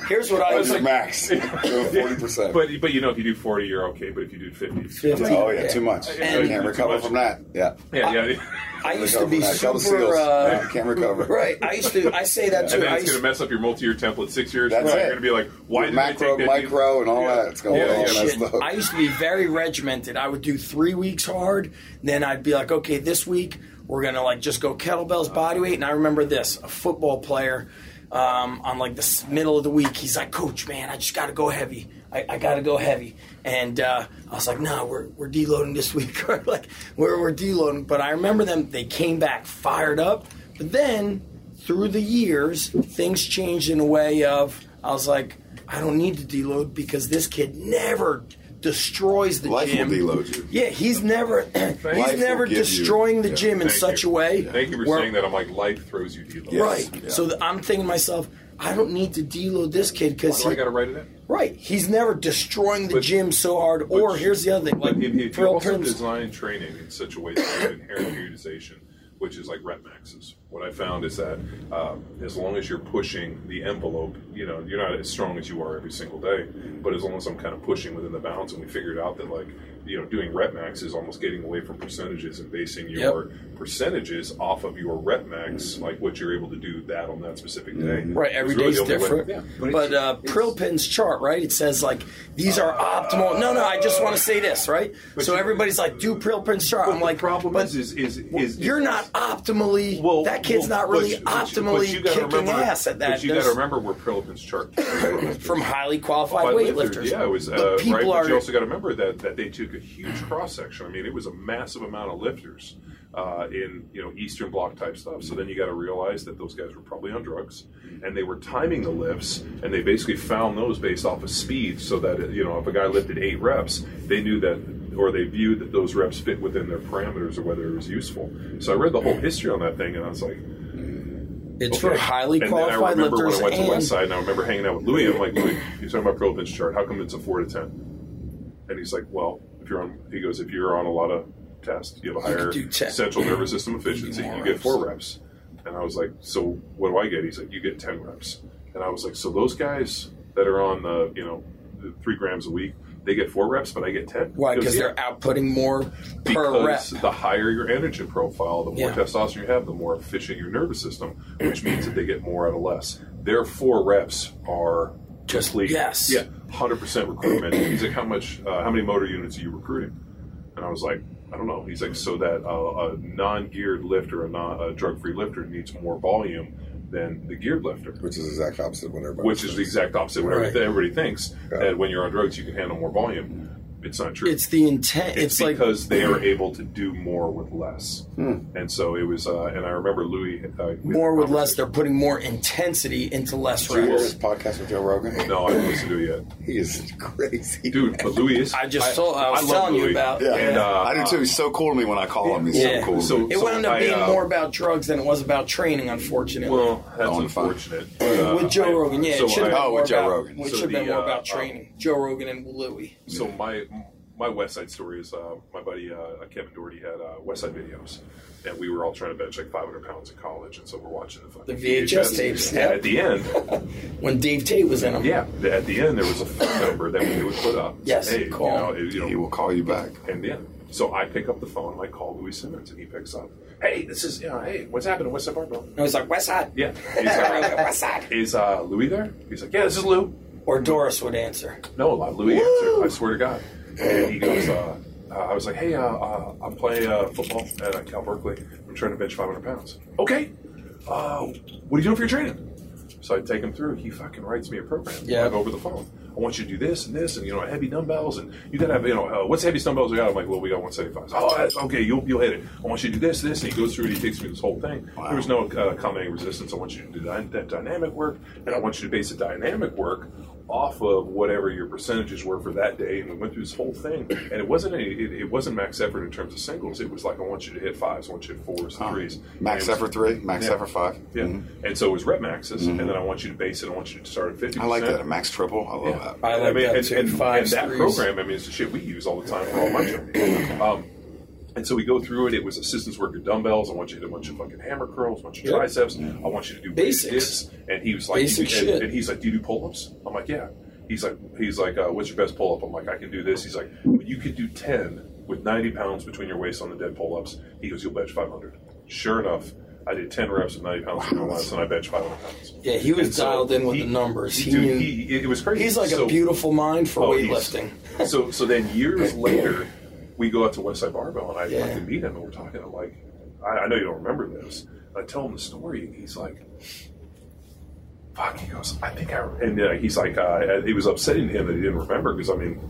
[SPEAKER 3] Here's what I was
[SPEAKER 5] That's
[SPEAKER 3] like.
[SPEAKER 5] max. Forty percent.
[SPEAKER 2] but but you know, if you do forty, you're okay. But if you do fifty,
[SPEAKER 3] 50.
[SPEAKER 5] Oh yeah,
[SPEAKER 3] Yeah.
[SPEAKER 5] too much.
[SPEAKER 2] And-
[SPEAKER 5] you can't recover from that. Yeah.
[SPEAKER 2] yeah, yeah.
[SPEAKER 3] I used to be
[SPEAKER 5] from that. Tell
[SPEAKER 3] super. Uh,
[SPEAKER 5] Yeah, can't recover.
[SPEAKER 3] right. I used to. I say that
[SPEAKER 2] And
[SPEAKER 3] too.
[SPEAKER 2] then
[SPEAKER 3] I
[SPEAKER 2] it's
[SPEAKER 3] used,
[SPEAKER 2] going to mess up your multi-year template six years.
[SPEAKER 5] That's
[SPEAKER 2] from now.
[SPEAKER 5] it.
[SPEAKER 2] You're going to be like, why did I
[SPEAKER 5] Macro,
[SPEAKER 2] take that?
[SPEAKER 5] micro, and all
[SPEAKER 2] Yeah.
[SPEAKER 5] that. It's going
[SPEAKER 2] Yeah,
[SPEAKER 5] to
[SPEAKER 2] yeah,
[SPEAKER 5] all
[SPEAKER 2] yeah.
[SPEAKER 5] messed
[SPEAKER 3] shit.
[SPEAKER 5] up.
[SPEAKER 3] I used to be very regimented. I would do three weeks hard, then I'd be like, okay, this week we're gonna like just go kettlebells, body weight. And I remember this: a football player um, on like the middle of the week, he's like, "Coach, man, I just got to go heavy. I, I got to go heavy." And uh, I was like, "No, we're we're deloading this week. Or, like we're we're deloading." But I remember them; they came back fired up. But then through the years, things changed in a way of I was like, I don't need to deload because this kid never destroys the
[SPEAKER 5] Life will
[SPEAKER 3] gym.
[SPEAKER 5] deload you.
[SPEAKER 3] Yeah, he's never he's
[SPEAKER 5] Life
[SPEAKER 3] never
[SPEAKER 5] will you-
[SPEAKER 3] destroying the
[SPEAKER 5] yeah,
[SPEAKER 3] gym in
[SPEAKER 2] Thank
[SPEAKER 3] such
[SPEAKER 2] you.
[SPEAKER 3] a way.
[SPEAKER 2] Thank you for
[SPEAKER 3] where-
[SPEAKER 2] saying that. I'm like, life throws you deload.
[SPEAKER 5] Yes.
[SPEAKER 3] Right.
[SPEAKER 5] Yeah.
[SPEAKER 3] So th- I'm thinking to myself, I don't need to deload this kid
[SPEAKER 2] Why
[SPEAKER 3] because
[SPEAKER 2] do I got to write it in?
[SPEAKER 3] Right, he's never destroying the
[SPEAKER 2] But-
[SPEAKER 3] gym so hard. Or here's the other thing, like
[SPEAKER 2] if, if you also
[SPEAKER 3] Prince-
[SPEAKER 2] design training in such a way that you have inherent periodization, which is like rep maxes, what I found is that um, as long as you're pushing the envelope, you know, you're not as strong as you are every single day, but as long as I'm kind of pushing within the bounds, and we figured out that like, you know, doing rep max is almost getting away from percentages and basing your percentages off of your rep max, like what you're able to do that on that specific day.
[SPEAKER 3] Right, every
[SPEAKER 2] It's really
[SPEAKER 3] day's
[SPEAKER 2] the only way-
[SPEAKER 3] different.
[SPEAKER 2] yeah.
[SPEAKER 4] But
[SPEAKER 3] But,
[SPEAKER 4] it's-
[SPEAKER 3] uh, Prilepin's chart, right? It says like these are optimal. No, no, I just want to say this, right? so
[SPEAKER 2] you-
[SPEAKER 3] everybody's like, do Prilepin's chart.
[SPEAKER 2] But
[SPEAKER 3] I'm
[SPEAKER 2] the
[SPEAKER 3] like,
[SPEAKER 2] problem
[SPEAKER 3] but
[SPEAKER 2] is, is, is, is
[SPEAKER 3] you're not optimally.
[SPEAKER 2] Well,
[SPEAKER 3] that kid's
[SPEAKER 2] well,
[SPEAKER 3] not really
[SPEAKER 2] but- but-
[SPEAKER 3] optimally
[SPEAKER 2] but you gotta
[SPEAKER 3] kicking
[SPEAKER 2] remember-
[SPEAKER 3] ass at that.
[SPEAKER 2] But you got to remember where Prilepin's chart came from.
[SPEAKER 3] from highly qualified weightlifters.
[SPEAKER 2] Yeah, it was
[SPEAKER 3] But
[SPEAKER 2] uh,
[SPEAKER 3] people
[SPEAKER 2] right. But you also got to remember that that they took a huge cross section. I mean, it was a massive amount of lifters uh, in you know Eastern Bloc type stuff. So then you got to realize that those guys were probably on drugs, and they were timing the lifts, and they basically found those based off of speed. So that you know, if a guy lifted eight reps, they knew that. Or they viewed that those reps fit within their parameters, or whether it was useful. So I read the whole history on that thing, and I was like,
[SPEAKER 3] It's
[SPEAKER 2] Okay.
[SPEAKER 3] for highly
[SPEAKER 2] and then I
[SPEAKER 3] qualified
[SPEAKER 2] remember
[SPEAKER 3] lifters
[SPEAKER 2] when I went to
[SPEAKER 3] and
[SPEAKER 2] Westside, and I remember hanging out with Louie. I'm like, Louie, you're talking about Prilepin's chart. How come it's a four to ten? And he's like, well, you're on, he goes, if you're on a lot of tests, you have a higher
[SPEAKER 3] 10.
[SPEAKER 2] central nervous system efficiency. You get four reps. And I was like, so what do I get? He's like, you get ten reps. And I was like, so those guys that are on the, you know, the three grams a week, they get four reps, but I get ten.
[SPEAKER 3] why? Because
[SPEAKER 2] "Yeah."
[SPEAKER 3] they're outputting more per
[SPEAKER 2] because
[SPEAKER 3] rep.
[SPEAKER 2] the higher your androgen profile, the more
[SPEAKER 3] Yeah.
[SPEAKER 2] testosterone you have, the more efficient your nervous system, which means that they get more out of less. Their four reps are
[SPEAKER 3] Just-
[SPEAKER 2] leave.
[SPEAKER 3] yes.
[SPEAKER 2] Yeah, hundred percent recruitment. He's like, how much? Uh, how many motor units are you recruiting? And I was like, I don't know. He's like, so that uh, a non-geared lifter, a, non, a drug-free lifter, needs more volume than the geared lifter.
[SPEAKER 5] Which is the exact opposite of what everybody
[SPEAKER 2] Which is the exact opposite. of What
[SPEAKER 3] Right.
[SPEAKER 2] everybody thinks
[SPEAKER 5] Yeah.
[SPEAKER 2] that when you're on drugs, you can handle more volume. It's not true.
[SPEAKER 3] It's the intent.
[SPEAKER 2] It's,
[SPEAKER 3] It's, like
[SPEAKER 2] because they are able to do more with less, and so it was. Uh, and I remember Louie. Uh,
[SPEAKER 3] more with less. They're putting more intensity into less
[SPEAKER 5] Did you hear
[SPEAKER 3] reps.
[SPEAKER 5] his podcast with Joe Rogan?
[SPEAKER 2] No, I didn't listen to it yet,
[SPEAKER 5] He is crazy.
[SPEAKER 2] dude. But Louie is.
[SPEAKER 3] I just saw. I was
[SPEAKER 2] love
[SPEAKER 3] telling you about.
[SPEAKER 5] Yeah,
[SPEAKER 2] And, uh,
[SPEAKER 5] I do too. He's so cool to me when I call him. He's
[SPEAKER 3] Yeah.
[SPEAKER 5] so cool.
[SPEAKER 2] So-
[SPEAKER 5] me.
[SPEAKER 3] It wound up
[SPEAKER 2] I,
[SPEAKER 3] being
[SPEAKER 2] uh,
[SPEAKER 3] more about drugs than it was about training, unfortunately.
[SPEAKER 2] well, that's
[SPEAKER 5] On fire.
[SPEAKER 2] unfortunate. Uh,
[SPEAKER 3] with Joe
[SPEAKER 2] I-
[SPEAKER 3] Rogan, yeah,
[SPEAKER 2] so
[SPEAKER 3] it should have been
[SPEAKER 5] Oh,
[SPEAKER 3] more
[SPEAKER 5] with Joe
[SPEAKER 3] about.
[SPEAKER 5] Rogan.
[SPEAKER 3] It should have been more
[SPEAKER 2] uh,
[SPEAKER 3] about
[SPEAKER 2] uh,
[SPEAKER 3] training. Joe Rogan and Louie.
[SPEAKER 2] So my my West Side story is uh, my buddy uh, Kevin Doherty had uh, West Side videos, and we were all trying to bench like 500 pounds in college, and so we're watching the fucking
[SPEAKER 3] The VHS tapes,
[SPEAKER 2] And
[SPEAKER 3] yeah.
[SPEAKER 2] at the end,
[SPEAKER 3] When Dave Tate was in them.
[SPEAKER 2] yeah, at the end there was a phone number that we would put up.
[SPEAKER 3] Yes,
[SPEAKER 2] hey,
[SPEAKER 3] call.
[SPEAKER 2] You know, it- you know,
[SPEAKER 5] he will call you back.
[SPEAKER 2] And yeah, so I pick up the phone, I call Louie Simmons, and he picks up. Hey, this is, you know, hey, what's happening? What's up, barbell?
[SPEAKER 3] I was like, West Side.
[SPEAKER 2] Yeah. He's like,
[SPEAKER 3] West Side.
[SPEAKER 2] is uh, Louie there? He's like, yeah, this is Lou.
[SPEAKER 3] Or Doris would answer.
[SPEAKER 2] No, Louie answered. I swear to God. And he goes, uh, uh, I was like, hey, uh, uh, I'm playing uh, football at uh, Cal Berkeley. I'm trying to bench 500 pounds. Okay. Uh, what are you doing for your training? So I take him through. He fucking writes me a program.
[SPEAKER 3] Yeah.
[SPEAKER 2] Like over the phone. I want you to do this and this, and you know, heavy dumbbells, and you gotta have, you know, uh, what's the heaviest dumbbells we got? I'm like, well, we got 175. Oh, that's okay. You'll you'll hit it. I want you to do this, this, and he goes through and he takes me this whole thing. There was no uh, accommodating resistance. I want you to do dy- that dynamic work, and I want you to base the dynamic work off of whatever your percentages were for that day. And we went through this whole thing, and it wasn't any, it, it wasn't max effort in terms of singles. It was like I want you to hit fives, I want you to hit fours, threes,
[SPEAKER 5] Max
[SPEAKER 2] And-
[SPEAKER 5] effort three, max
[SPEAKER 2] Yeah.
[SPEAKER 5] effort five.
[SPEAKER 2] Yeah,
[SPEAKER 5] Mhm.
[SPEAKER 2] and so it was rep maxes, and then I want you to base it. I want you to start at fifty.
[SPEAKER 5] I like that. A max triple. I love that.
[SPEAKER 3] I like
[SPEAKER 2] mean,
[SPEAKER 3] that
[SPEAKER 2] and,
[SPEAKER 3] too.
[SPEAKER 2] and,
[SPEAKER 3] Fives,
[SPEAKER 2] and that
[SPEAKER 3] threes.
[SPEAKER 2] program, I mean, it's the shit we use all the time for all my training. Um, and so we go through it. It was assistance work with dumbbells. I want you to do a bunch of fucking hammer curls, a bunch of
[SPEAKER 3] Yep.
[SPEAKER 2] triceps. I want you to do
[SPEAKER 3] Basics.
[SPEAKER 2] This. And he was like,
[SPEAKER 3] Basic
[SPEAKER 2] and,
[SPEAKER 3] shit.
[SPEAKER 2] and he's like, do you do pull-ups? I'm like, yeah. He's like, he's like, uh, what's your best pull-up? I'm like, I can do this. He's like, well, you could do ten with 90 pounds between your waist on the dead pull-ups. He goes, you'll bench 500. Sure enough, I did 10 reps of 90 pounds no less, and I bench 500 pounds.
[SPEAKER 3] Yeah, he was
[SPEAKER 2] so
[SPEAKER 3] dialed in with
[SPEAKER 2] he-
[SPEAKER 3] the numbers. He
[SPEAKER 2] dude, he, it was crazy.
[SPEAKER 3] he's like
[SPEAKER 2] So-
[SPEAKER 3] a beautiful mind for
[SPEAKER 2] Oh,
[SPEAKER 3] weightlifting.
[SPEAKER 2] so so then years later, we go out to Westside Barbell and I
[SPEAKER 3] Yeah.
[SPEAKER 2] fucking meet him and we're talking. I'm like, I, I know you don't remember this. I tell him the story and he's like, "Fuck." He goes, "I think I." And uh, he's like, uh, it was upsetting to him that he didn't remember because I mean,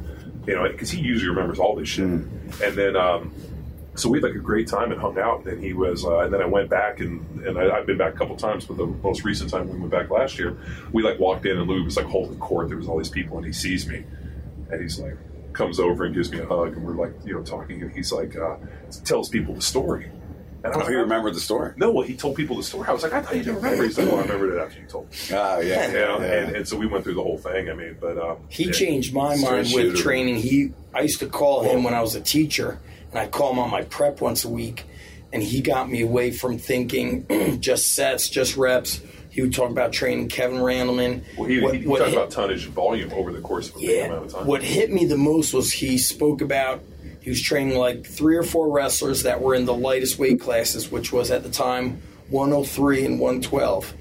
[SPEAKER 2] you know, because he usually remembers all this shit. And then. um so we had like a great time and hung out. And then he was, uh, and then I went back and and I, I've been back a couple times, but the most recent time we went back last year, we like walked in and Louie was like holding court. There was all these people, and he sees me, and he's like comes over and gives me a hug, and we're like you know talking, and he's like uh, tells people the story. And I
[SPEAKER 5] Oh,
[SPEAKER 2] was
[SPEAKER 5] he
[SPEAKER 2] like,
[SPEAKER 5] remembered the story.
[SPEAKER 2] No, well, he told people the story. I was like, I thought you didn't remember. He's like, well, I remembered it after you told me.
[SPEAKER 5] Ah, yeah,
[SPEAKER 2] You know,
[SPEAKER 5] yeah.
[SPEAKER 2] and, and so we went through the whole thing. I mean, but um,
[SPEAKER 3] He
[SPEAKER 2] yeah.
[SPEAKER 3] changed my
[SPEAKER 5] Straight
[SPEAKER 3] mind with
[SPEAKER 5] shooter.
[SPEAKER 3] training. He, I used to call him when I was a teacher, and I call him on my prep once a week, and he got me away from thinking just sets, just reps. He would talk about training Kevin Randleman.
[SPEAKER 2] Well, he,
[SPEAKER 3] What-
[SPEAKER 2] he, he
[SPEAKER 3] what
[SPEAKER 2] talked
[SPEAKER 3] hit-
[SPEAKER 2] about tonnage volume over the course of a
[SPEAKER 3] yeah.
[SPEAKER 2] amount of time.
[SPEAKER 3] What hit me the most was he spoke about he was training like three or four wrestlers that were in the lightest weight classes, which was at the time 103 and 112.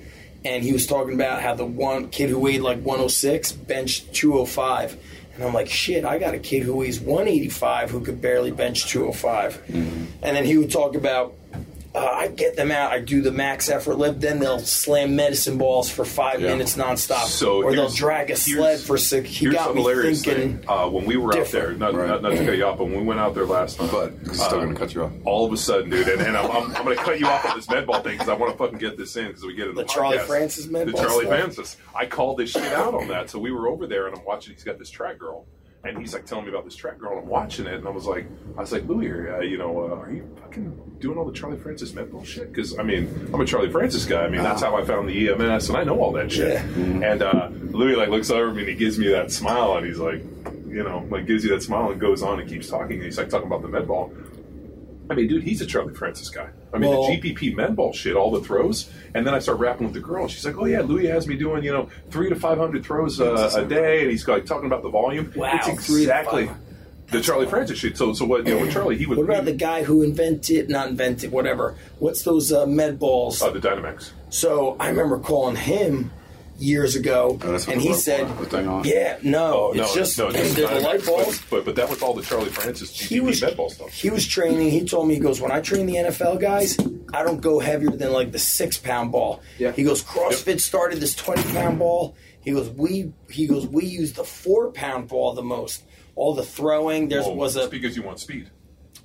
[SPEAKER 3] And he was talking about how the one kid who weighed like 106 benched 205. And I'm like, shit, I got a kid who weighs 185 who could barely bench 205.
[SPEAKER 2] Mm-hmm.
[SPEAKER 3] And then he would talk about uh, I get them out. I do the max effort lift. Then they'll slam medicine balls for five
[SPEAKER 5] Yeah.
[SPEAKER 3] minutes nonstop,
[SPEAKER 2] So
[SPEAKER 3] or they'll drag a sled for six. He
[SPEAKER 2] Here's
[SPEAKER 3] got
[SPEAKER 2] the
[SPEAKER 3] me
[SPEAKER 2] hilarious
[SPEAKER 3] thinking.
[SPEAKER 2] thing. Uh, when we were out there, not,
[SPEAKER 5] Right.
[SPEAKER 2] not, not to cut you off, but when we went out there last time,
[SPEAKER 5] But he's still going to cut you off.
[SPEAKER 2] all of a sudden, dude, and, and I'm, I'm, I'm going to cut you off on this med ball thing because I want to fucking get this in because we get it in the,
[SPEAKER 3] The Charlie
[SPEAKER 2] podcast.
[SPEAKER 3] Francis med
[SPEAKER 2] The
[SPEAKER 3] ball
[SPEAKER 2] Charlie
[SPEAKER 3] stuff?
[SPEAKER 2] Francis. I called this shit out on that. So we were over there and I'm watching. He's got this track girl. And he's like telling me about this track girl, and I'm watching it, and I was like, I was like, Louie, uh, you know, uh, are you fucking doing all the Charlie Francis med ball shit? Because I mean, I'm a Charlie Francis guy. I mean, that's how I found the EMS, and I know all that shit.
[SPEAKER 3] Yeah.
[SPEAKER 2] And uh, Louie like looks over at me and he gives me that smile, and he's like, you know, like gives you that smile and goes on and keeps talking. And he's like talking about the med ball. I mean, dude, he's a Charlie Francis guy. I mean,
[SPEAKER 3] Well-
[SPEAKER 2] the GPP med ball shit, all the throws, and then I start rapping with the girl. and She's like, "Oh yeah, Louie has me doing you know three to five hundred throws uh, a day," and he's like talking about the volume.
[SPEAKER 3] Wow,
[SPEAKER 2] it's exactly the Charlie Francis shit. So, so what? You know, with Charlie, he would.
[SPEAKER 3] What about the guy who invented, not invented, whatever? What's those uh, med balls?
[SPEAKER 2] uh, the Dynamax?
[SPEAKER 3] so I remember calling him years ago,
[SPEAKER 5] Oh,
[SPEAKER 3] and he said,
[SPEAKER 5] bar- the thing on?
[SPEAKER 3] "Yeah, no,
[SPEAKER 2] no,
[SPEAKER 3] it's just
[SPEAKER 2] no, just
[SPEAKER 3] the light balls."
[SPEAKER 2] But, but that was all the Charlie Francis
[SPEAKER 3] he was
[SPEAKER 2] med ball stuff.
[SPEAKER 3] he was training. He told me he goes when I train the NFL guys, I don't go heavier than like the six pound ball.
[SPEAKER 4] Yeah.
[SPEAKER 3] He goes CrossFit started this twenty pound ball. He goes we he goes we use the four pound ball the most. All the throwing there
[SPEAKER 2] Well,
[SPEAKER 3] was a
[SPEAKER 2] because you want speed.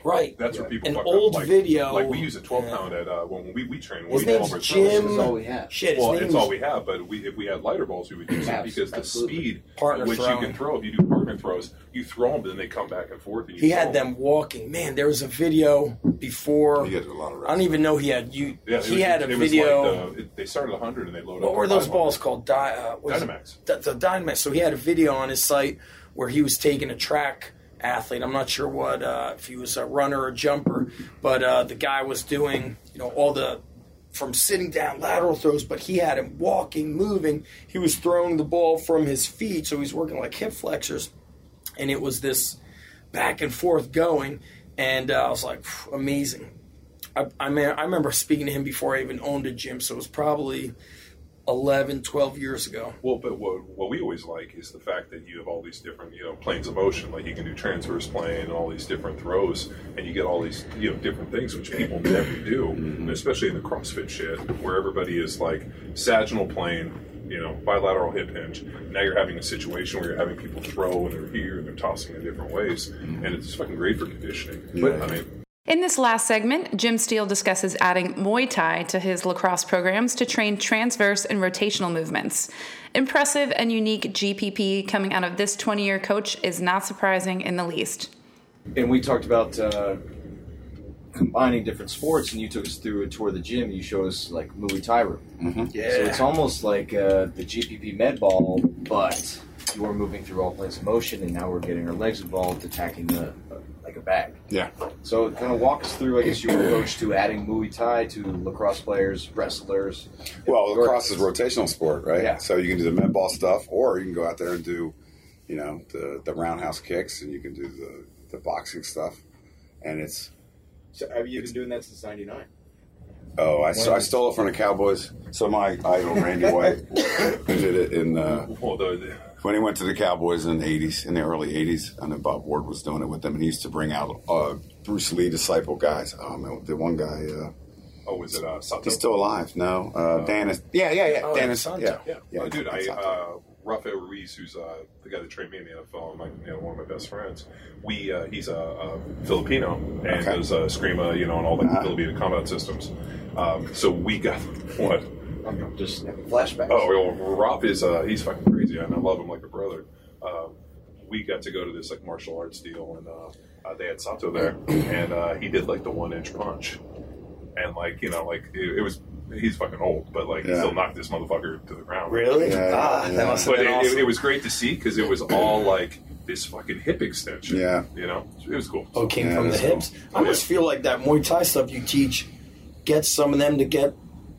[SPEAKER 3] Right.
[SPEAKER 2] That's what people.
[SPEAKER 3] An
[SPEAKER 2] fuck
[SPEAKER 3] old
[SPEAKER 2] up. Like,
[SPEAKER 3] video.
[SPEAKER 2] Like we use a 12
[SPEAKER 3] Yeah.
[SPEAKER 2] at uh, when we we train.
[SPEAKER 3] His
[SPEAKER 2] we do
[SPEAKER 3] name's
[SPEAKER 2] all our throws.
[SPEAKER 3] Jim.
[SPEAKER 4] That's all we have.
[SPEAKER 3] Shit,
[SPEAKER 2] Well, it's all we have, but we, if we had lighter balls, we would use it
[SPEAKER 4] Halves,
[SPEAKER 2] because the
[SPEAKER 4] absolutely.
[SPEAKER 2] speed
[SPEAKER 3] Partner
[SPEAKER 2] which
[SPEAKER 3] throwing.
[SPEAKER 2] you can throw, if you do partner throws, you throw them, but then they come back and forth. And you
[SPEAKER 3] He had them walking. Man, there was a video before.
[SPEAKER 5] He had a lot of
[SPEAKER 3] I don't even know he had you.
[SPEAKER 2] Yeah, it
[SPEAKER 3] he
[SPEAKER 2] was,
[SPEAKER 3] had a
[SPEAKER 2] it
[SPEAKER 3] video.
[SPEAKER 2] Like the, it, they started 100 and they loaded. Up.
[SPEAKER 3] What
[SPEAKER 2] were
[SPEAKER 3] those balls called? Di- uh, was it-
[SPEAKER 2] Dynamax.
[SPEAKER 3] The, the Dynamax. So he had a video on his site where he was taking a track athlete. I'm not sure what uh, if he was a runner or jumper, but uh, the guy was doing you know all the from sitting down lateral throws, but he had him walking, moving. He was throwing the ball from his feet, so he's working like hip flexors, and it was this back and forth going, and uh, I was like, amazing. I, I mean, I remember speaking to him before I even owned a gym, so it was probably 11, 12 years ago.
[SPEAKER 2] Well, but what, what we always like is the fact that you have all these different, you know, planes of motion. Like you can do transverse plane and all these different throws, and you get all these, you know, different things which people never do, and especially in the CrossFit shit, where everybody is like sagittal plane, you know, bilateral hip hinge. Now you're having a situation where you're having people throw and they're here and they're tossing in different ways, mm-hmm. and it's fucking great for conditioning. But I mean,
[SPEAKER 1] In this last segment, Jim Steele discusses adding Muay Thai to his lacrosse programs to train transverse and rotational movements. Impressive and unique GPP coming out of this 20 year coach is not surprising in the least.
[SPEAKER 4] And we talked about uh, combining different sports, and you took us through a tour of the gym. You showed us like Muay Thai room.
[SPEAKER 3] Yeah.
[SPEAKER 4] So it's almost like uh, the GPP med ball, but you are moving through all planes of motion, and now we're getting our legs involved, attacking the uh, like a bag.
[SPEAKER 5] Yeah.
[SPEAKER 4] So kind of walk us through. I guess your approach to adding Muay Thai to lacrosse players, wrestlers.
[SPEAKER 5] Well,
[SPEAKER 4] Your-
[SPEAKER 5] lacrosse is rotational sport, right?
[SPEAKER 4] Yeah.
[SPEAKER 5] So you can do the med ball stuff, or you can go out there and do, you know, the the roundhouse kicks, and you can do the the boxing stuff, and it's
[SPEAKER 6] So have you been doing that since '99?
[SPEAKER 5] Oh, I, I stole it from the Cowboys. So my idol Randy White did it in uh,
[SPEAKER 2] Well, the, the-
[SPEAKER 5] when he went to the Cowboys in the '80s, in the early '80s. I know Bob Ward was doing it with them, and he used to bring out uh, Bruce Lee disciple guys. Oh man, the one guy. Uh,
[SPEAKER 2] oh, was it uh, Sato?
[SPEAKER 5] he's still alive. No, uh, is. Yeah, yeah, yeah.
[SPEAKER 3] Oh,
[SPEAKER 5] Dennis.
[SPEAKER 3] Santo.
[SPEAKER 5] Yeah,
[SPEAKER 2] Yeah, Oh, dude, I uh, Rafael Ruiz, who's uh, the guy that trained me in the NFL, my, you know, one of my best friends. We uh, he's a, a Filipino and
[SPEAKER 5] Okay.
[SPEAKER 2] does uh, Escrima, you know, and all the
[SPEAKER 5] Uh-huh.
[SPEAKER 2] Filipino combat systems. Um, so we got what?
[SPEAKER 4] I'm just having flashbacks.
[SPEAKER 2] Oh, well, Rob is uh, he's fucking crazy, and I love him like a brother. Um, we got to go to this like martial arts deal, and uh, uh, they had Sato there, and uh, he did like the one inch punch, and like you know, like it, it was he's fucking old, but like he still knocked this motherfucker to the ground.
[SPEAKER 3] Really?
[SPEAKER 5] Yeah,
[SPEAKER 3] ah,
[SPEAKER 5] yeah.
[SPEAKER 3] that must have
[SPEAKER 2] But
[SPEAKER 3] been
[SPEAKER 2] it, it,
[SPEAKER 3] awesome.
[SPEAKER 2] it was great to see because it was all like this fucking hip extension.
[SPEAKER 5] Yeah.
[SPEAKER 2] you know, it was cool.
[SPEAKER 3] Oh, came
[SPEAKER 5] Yeah,
[SPEAKER 3] from the
[SPEAKER 5] that's cool.
[SPEAKER 3] hips. I almost feel like that Muay Thai stuff you teach gets some of them to get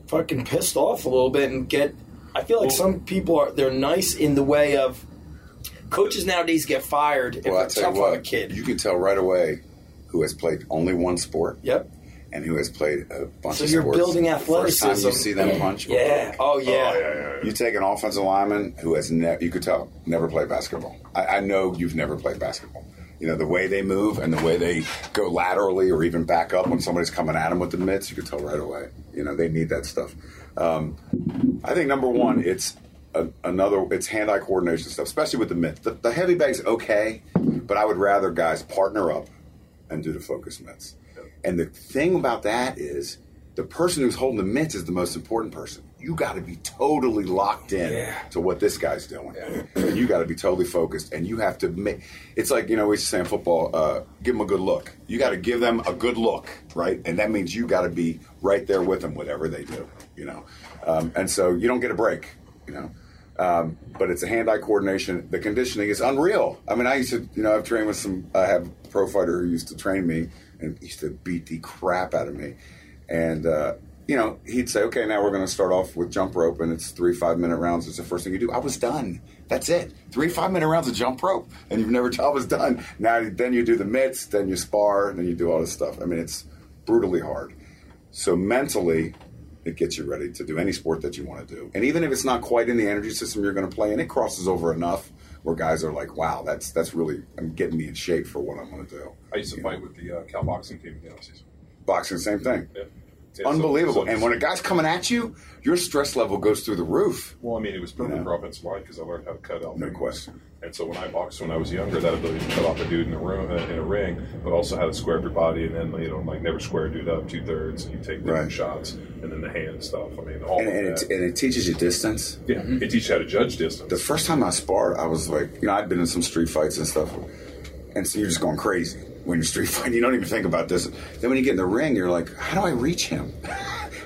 [SPEAKER 3] fucking pissed off a little bit and get. I feel like
[SPEAKER 2] Well-
[SPEAKER 3] some people are they're nice in the way of coaches nowadays get fired if
[SPEAKER 5] well,
[SPEAKER 3] they're tough on a kid.
[SPEAKER 5] you can tell right away who has played only one sport
[SPEAKER 3] yep.
[SPEAKER 5] and who has played a bunch
[SPEAKER 3] So
[SPEAKER 5] of sports.
[SPEAKER 3] So you're building
[SPEAKER 5] The First time you see them punch,
[SPEAKER 3] Yeah. Oh yeah.
[SPEAKER 2] Oh, yeah, yeah, yeah.
[SPEAKER 5] You take an offensive lineman who has never, you could tell, never played basketball. I, I know you've never played basketball. You know, the way they move and the way they go laterally or even back up when somebody's coming at them with the mitts, you could tell right away. You know, they need that stuff. Um, I think number one, it's a, another, it's hand eye coordination stuff, especially with the mitts. The, the heavy bag's okay, but I would rather guys partner up and do the focus mitts. And the thing about that is the person who's holding the mitts is the most important person. You got to be totally locked in
[SPEAKER 3] Yeah.
[SPEAKER 5] to what this guy's doing. And you got to be totally focused. And you have to make it's like, you know, we used to say in football, uh, give them a good look. You got to give them a good look, right? And that means you got to be right there with them, whatever they do, you know? Um, and so you don't get a break, you know? Um, but it's a hand-eye coordination. The conditioning is unreal. I mean, I used to, you know, I've trained with some. I have a pro fighter who used to train me and used to beat the crap out of me. And uh, you know, he'd say, "Okay, now we're going to start off with jump rope, and it's three five-minute rounds. It's the first thing you do." I was done. That's it. Three five-minute rounds of jump rope, and you've never. Told I was done. Now, then you do the mitts, then you spar, then you do all this stuff. I mean, it's brutally hard. So mentally, it gets you ready to do any sport that you want to do. And even if it's not quite in the energy system you're going to play and it crosses over enough where guys are like, "Wow, that's that's really I'm getting me in shape for what I'm going to do."
[SPEAKER 2] I used to fight with the uh, Cal boxing team again this season.
[SPEAKER 5] Boxing, same thing.
[SPEAKER 2] Yeah. Yeah,
[SPEAKER 5] Unbelievable.
[SPEAKER 2] so-
[SPEAKER 5] and when a guy's coming at you, your stress level goes through the roof.
[SPEAKER 2] Well, I mean, it was perfect
[SPEAKER 5] You know?
[SPEAKER 2] for offensive line because I learned how to cut out.
[SPEAKER 5] No
[SPEAKER 2] things.
[SPEAKER 5] question.
[SPEAKER 2] And so when I boxed when I was younger, that ability to cut off a dude in a room uh, in a ring, but also how to square up your body, and then you know, like never square a dude up two thirds, and you take different
[SPEAKER 5] Right.
[SPEAKER 2] shots, and then the hand stuff. I mean, all
[SPEAKER 5] And, and,
[SPEAKER 2] that.
[SPEAKER 5] it, and it teaches you distance.
[SPEAKER 2] yeah, it teaches you how to judge distance.
[SPEAKER 5] The first time I sparred, I was like, you know, I'd been in some street fights and stuff. And so you're just going crazy when you're street fighting. You don't even think about this. Then when you get in the ring, you're like, how do I reach him?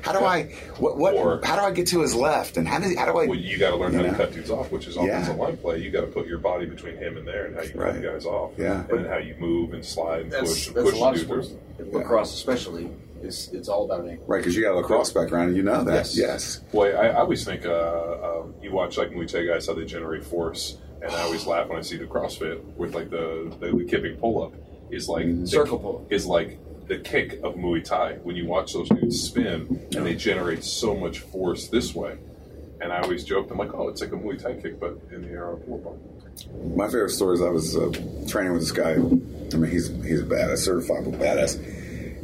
[SPEAKER 5] How do I what what
[SPEAKER 2] Or-
[SPEAKER 5] how do I get to his left? And how do how do I
[SPEAKER 2] well, you got to learn how
[SPEAKER 5] you
[SPEAKER 2] to cut dudes off, which is
[SPEAKER 5] Yeah.
[SPEAKER 2] offensive line play. You got to put your body between him and there, and how you
[SPEAKER 5] Right.
[SPEAKER 2] cut guys off.
[SPEAKER 5] Yeah.
[SPEAKER 2] and then how you move and slide and
[SPEAKER 4] That's,
[SPEAKER 2] push and
[SPEAKER 4] that's
[SPEAKER 2] push
[SPEAKER 4] a lot of
[SPEAKER 2] and do
[SPEAKER 4] sports.
[SPEAKER 2] through.
[SPEAKER 4] Lacrosse, especially, is it's all about an ankle.
[SPEAKER 5] Right, because you got a lacrosse background and you know that.
[SPEAKER 4] Yes.
[SPEAKER 5] Yes.
[SPEAKER 2] Boy, I, I always think uh, um, you watch like Muay Thai guys how they generate force, and I always laugh when I see the CrossFit with like the the, the kipping pull up is like the-
[SPEAKER 4] Circle pull.
[SPEAKER 2] is like the kick of Muay Thai when you watch those dudes spin and they generate so much force this way. And I always joked, I'm like, oh, it's like a Muay Thai kick, but in the air on a pull up.
[SPEAKER 5] My favorite story is I was uh, training with this guy. I mean, he's he's a badass, certifiable badass,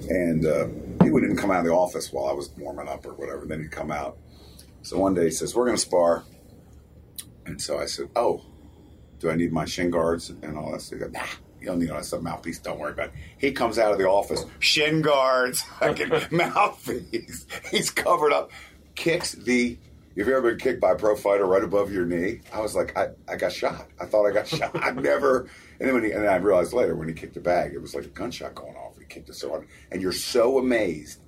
[SPEAKER 5] and uh, he wouldn't even come out of the office while I was warming up or whatever. Then he'd come out. So one day he says, "We're going to spar," and so I said, "Oh, do I need my shin guards and all that stuff?" He goes, Nah, you don't need that stuff. Mouthpiece, don't worry about it. He comes out of the office, shin guards, fucking mouthpiece. He's covered up, kicks the. If you've ever been kicked by a pro fighter right above your knee, I was like, I, I got shot. I thought I got shot. I never. And then when he, and I realized later when he kicked the bag, it was like a gunshot going off. He kicked it so hard, and you're so amazed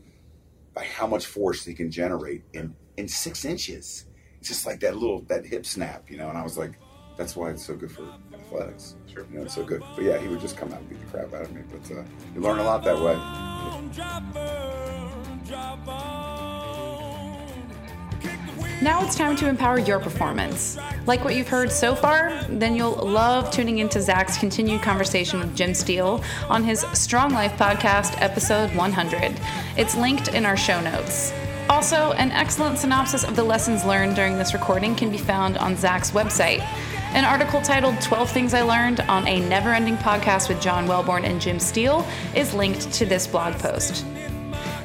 [SPEAKER 5] by how much force he can generate in in six inches. It's just like that little that hip snap, you know. And I was like, that's why it's so good for athletics.
[SPEAKER 2] Sure.
[SPEAKER 5] You know, so good. But yeah, he would just come out and beat the crap out of me. But uh, you learn a lot that way.
[SPEAKER 6] Drop on, drop on. Kick the wheel
[SPEAKER 1] Now it's time to empower your performance. Like what you've heard so far? Then you'll love tuning into Zach's continued conversation with Jim Steele on his Strong Life podcast, episode 100. It's linked in our show notes. Also, an excellent synopsis of the lessons learned during this recording can be found on Zach's website. An article titled 12 Things I Learned on a Never Ending Podcast with John Welborn and Jim Steele is linked to this blog post.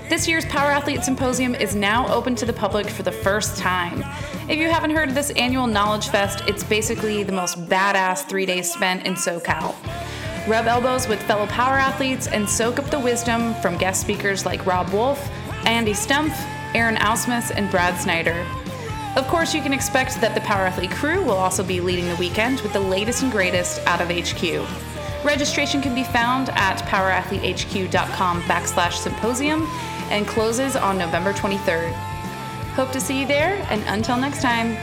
[SPEAKER 1] This year's Power Athlete Symposium is now open to the public for the first time. If you haven't heard of this annual Knowledge Fest, it's basically the most badass three days spent in SoCal. Rub elbows with fellow power athletes and soak up the wisdom from guest speakers like Robb Wolf, Andy Stumpf, Aaron Ausmus, and Brad Snyder. Of course, you can expect that the Power Athlete crew will also be leading the weekend with the latest and greatest out of HQ. Registration can be found at powerathletehq.com backslash symposium and closes on November 23rd. Hope to see you there, and until next time,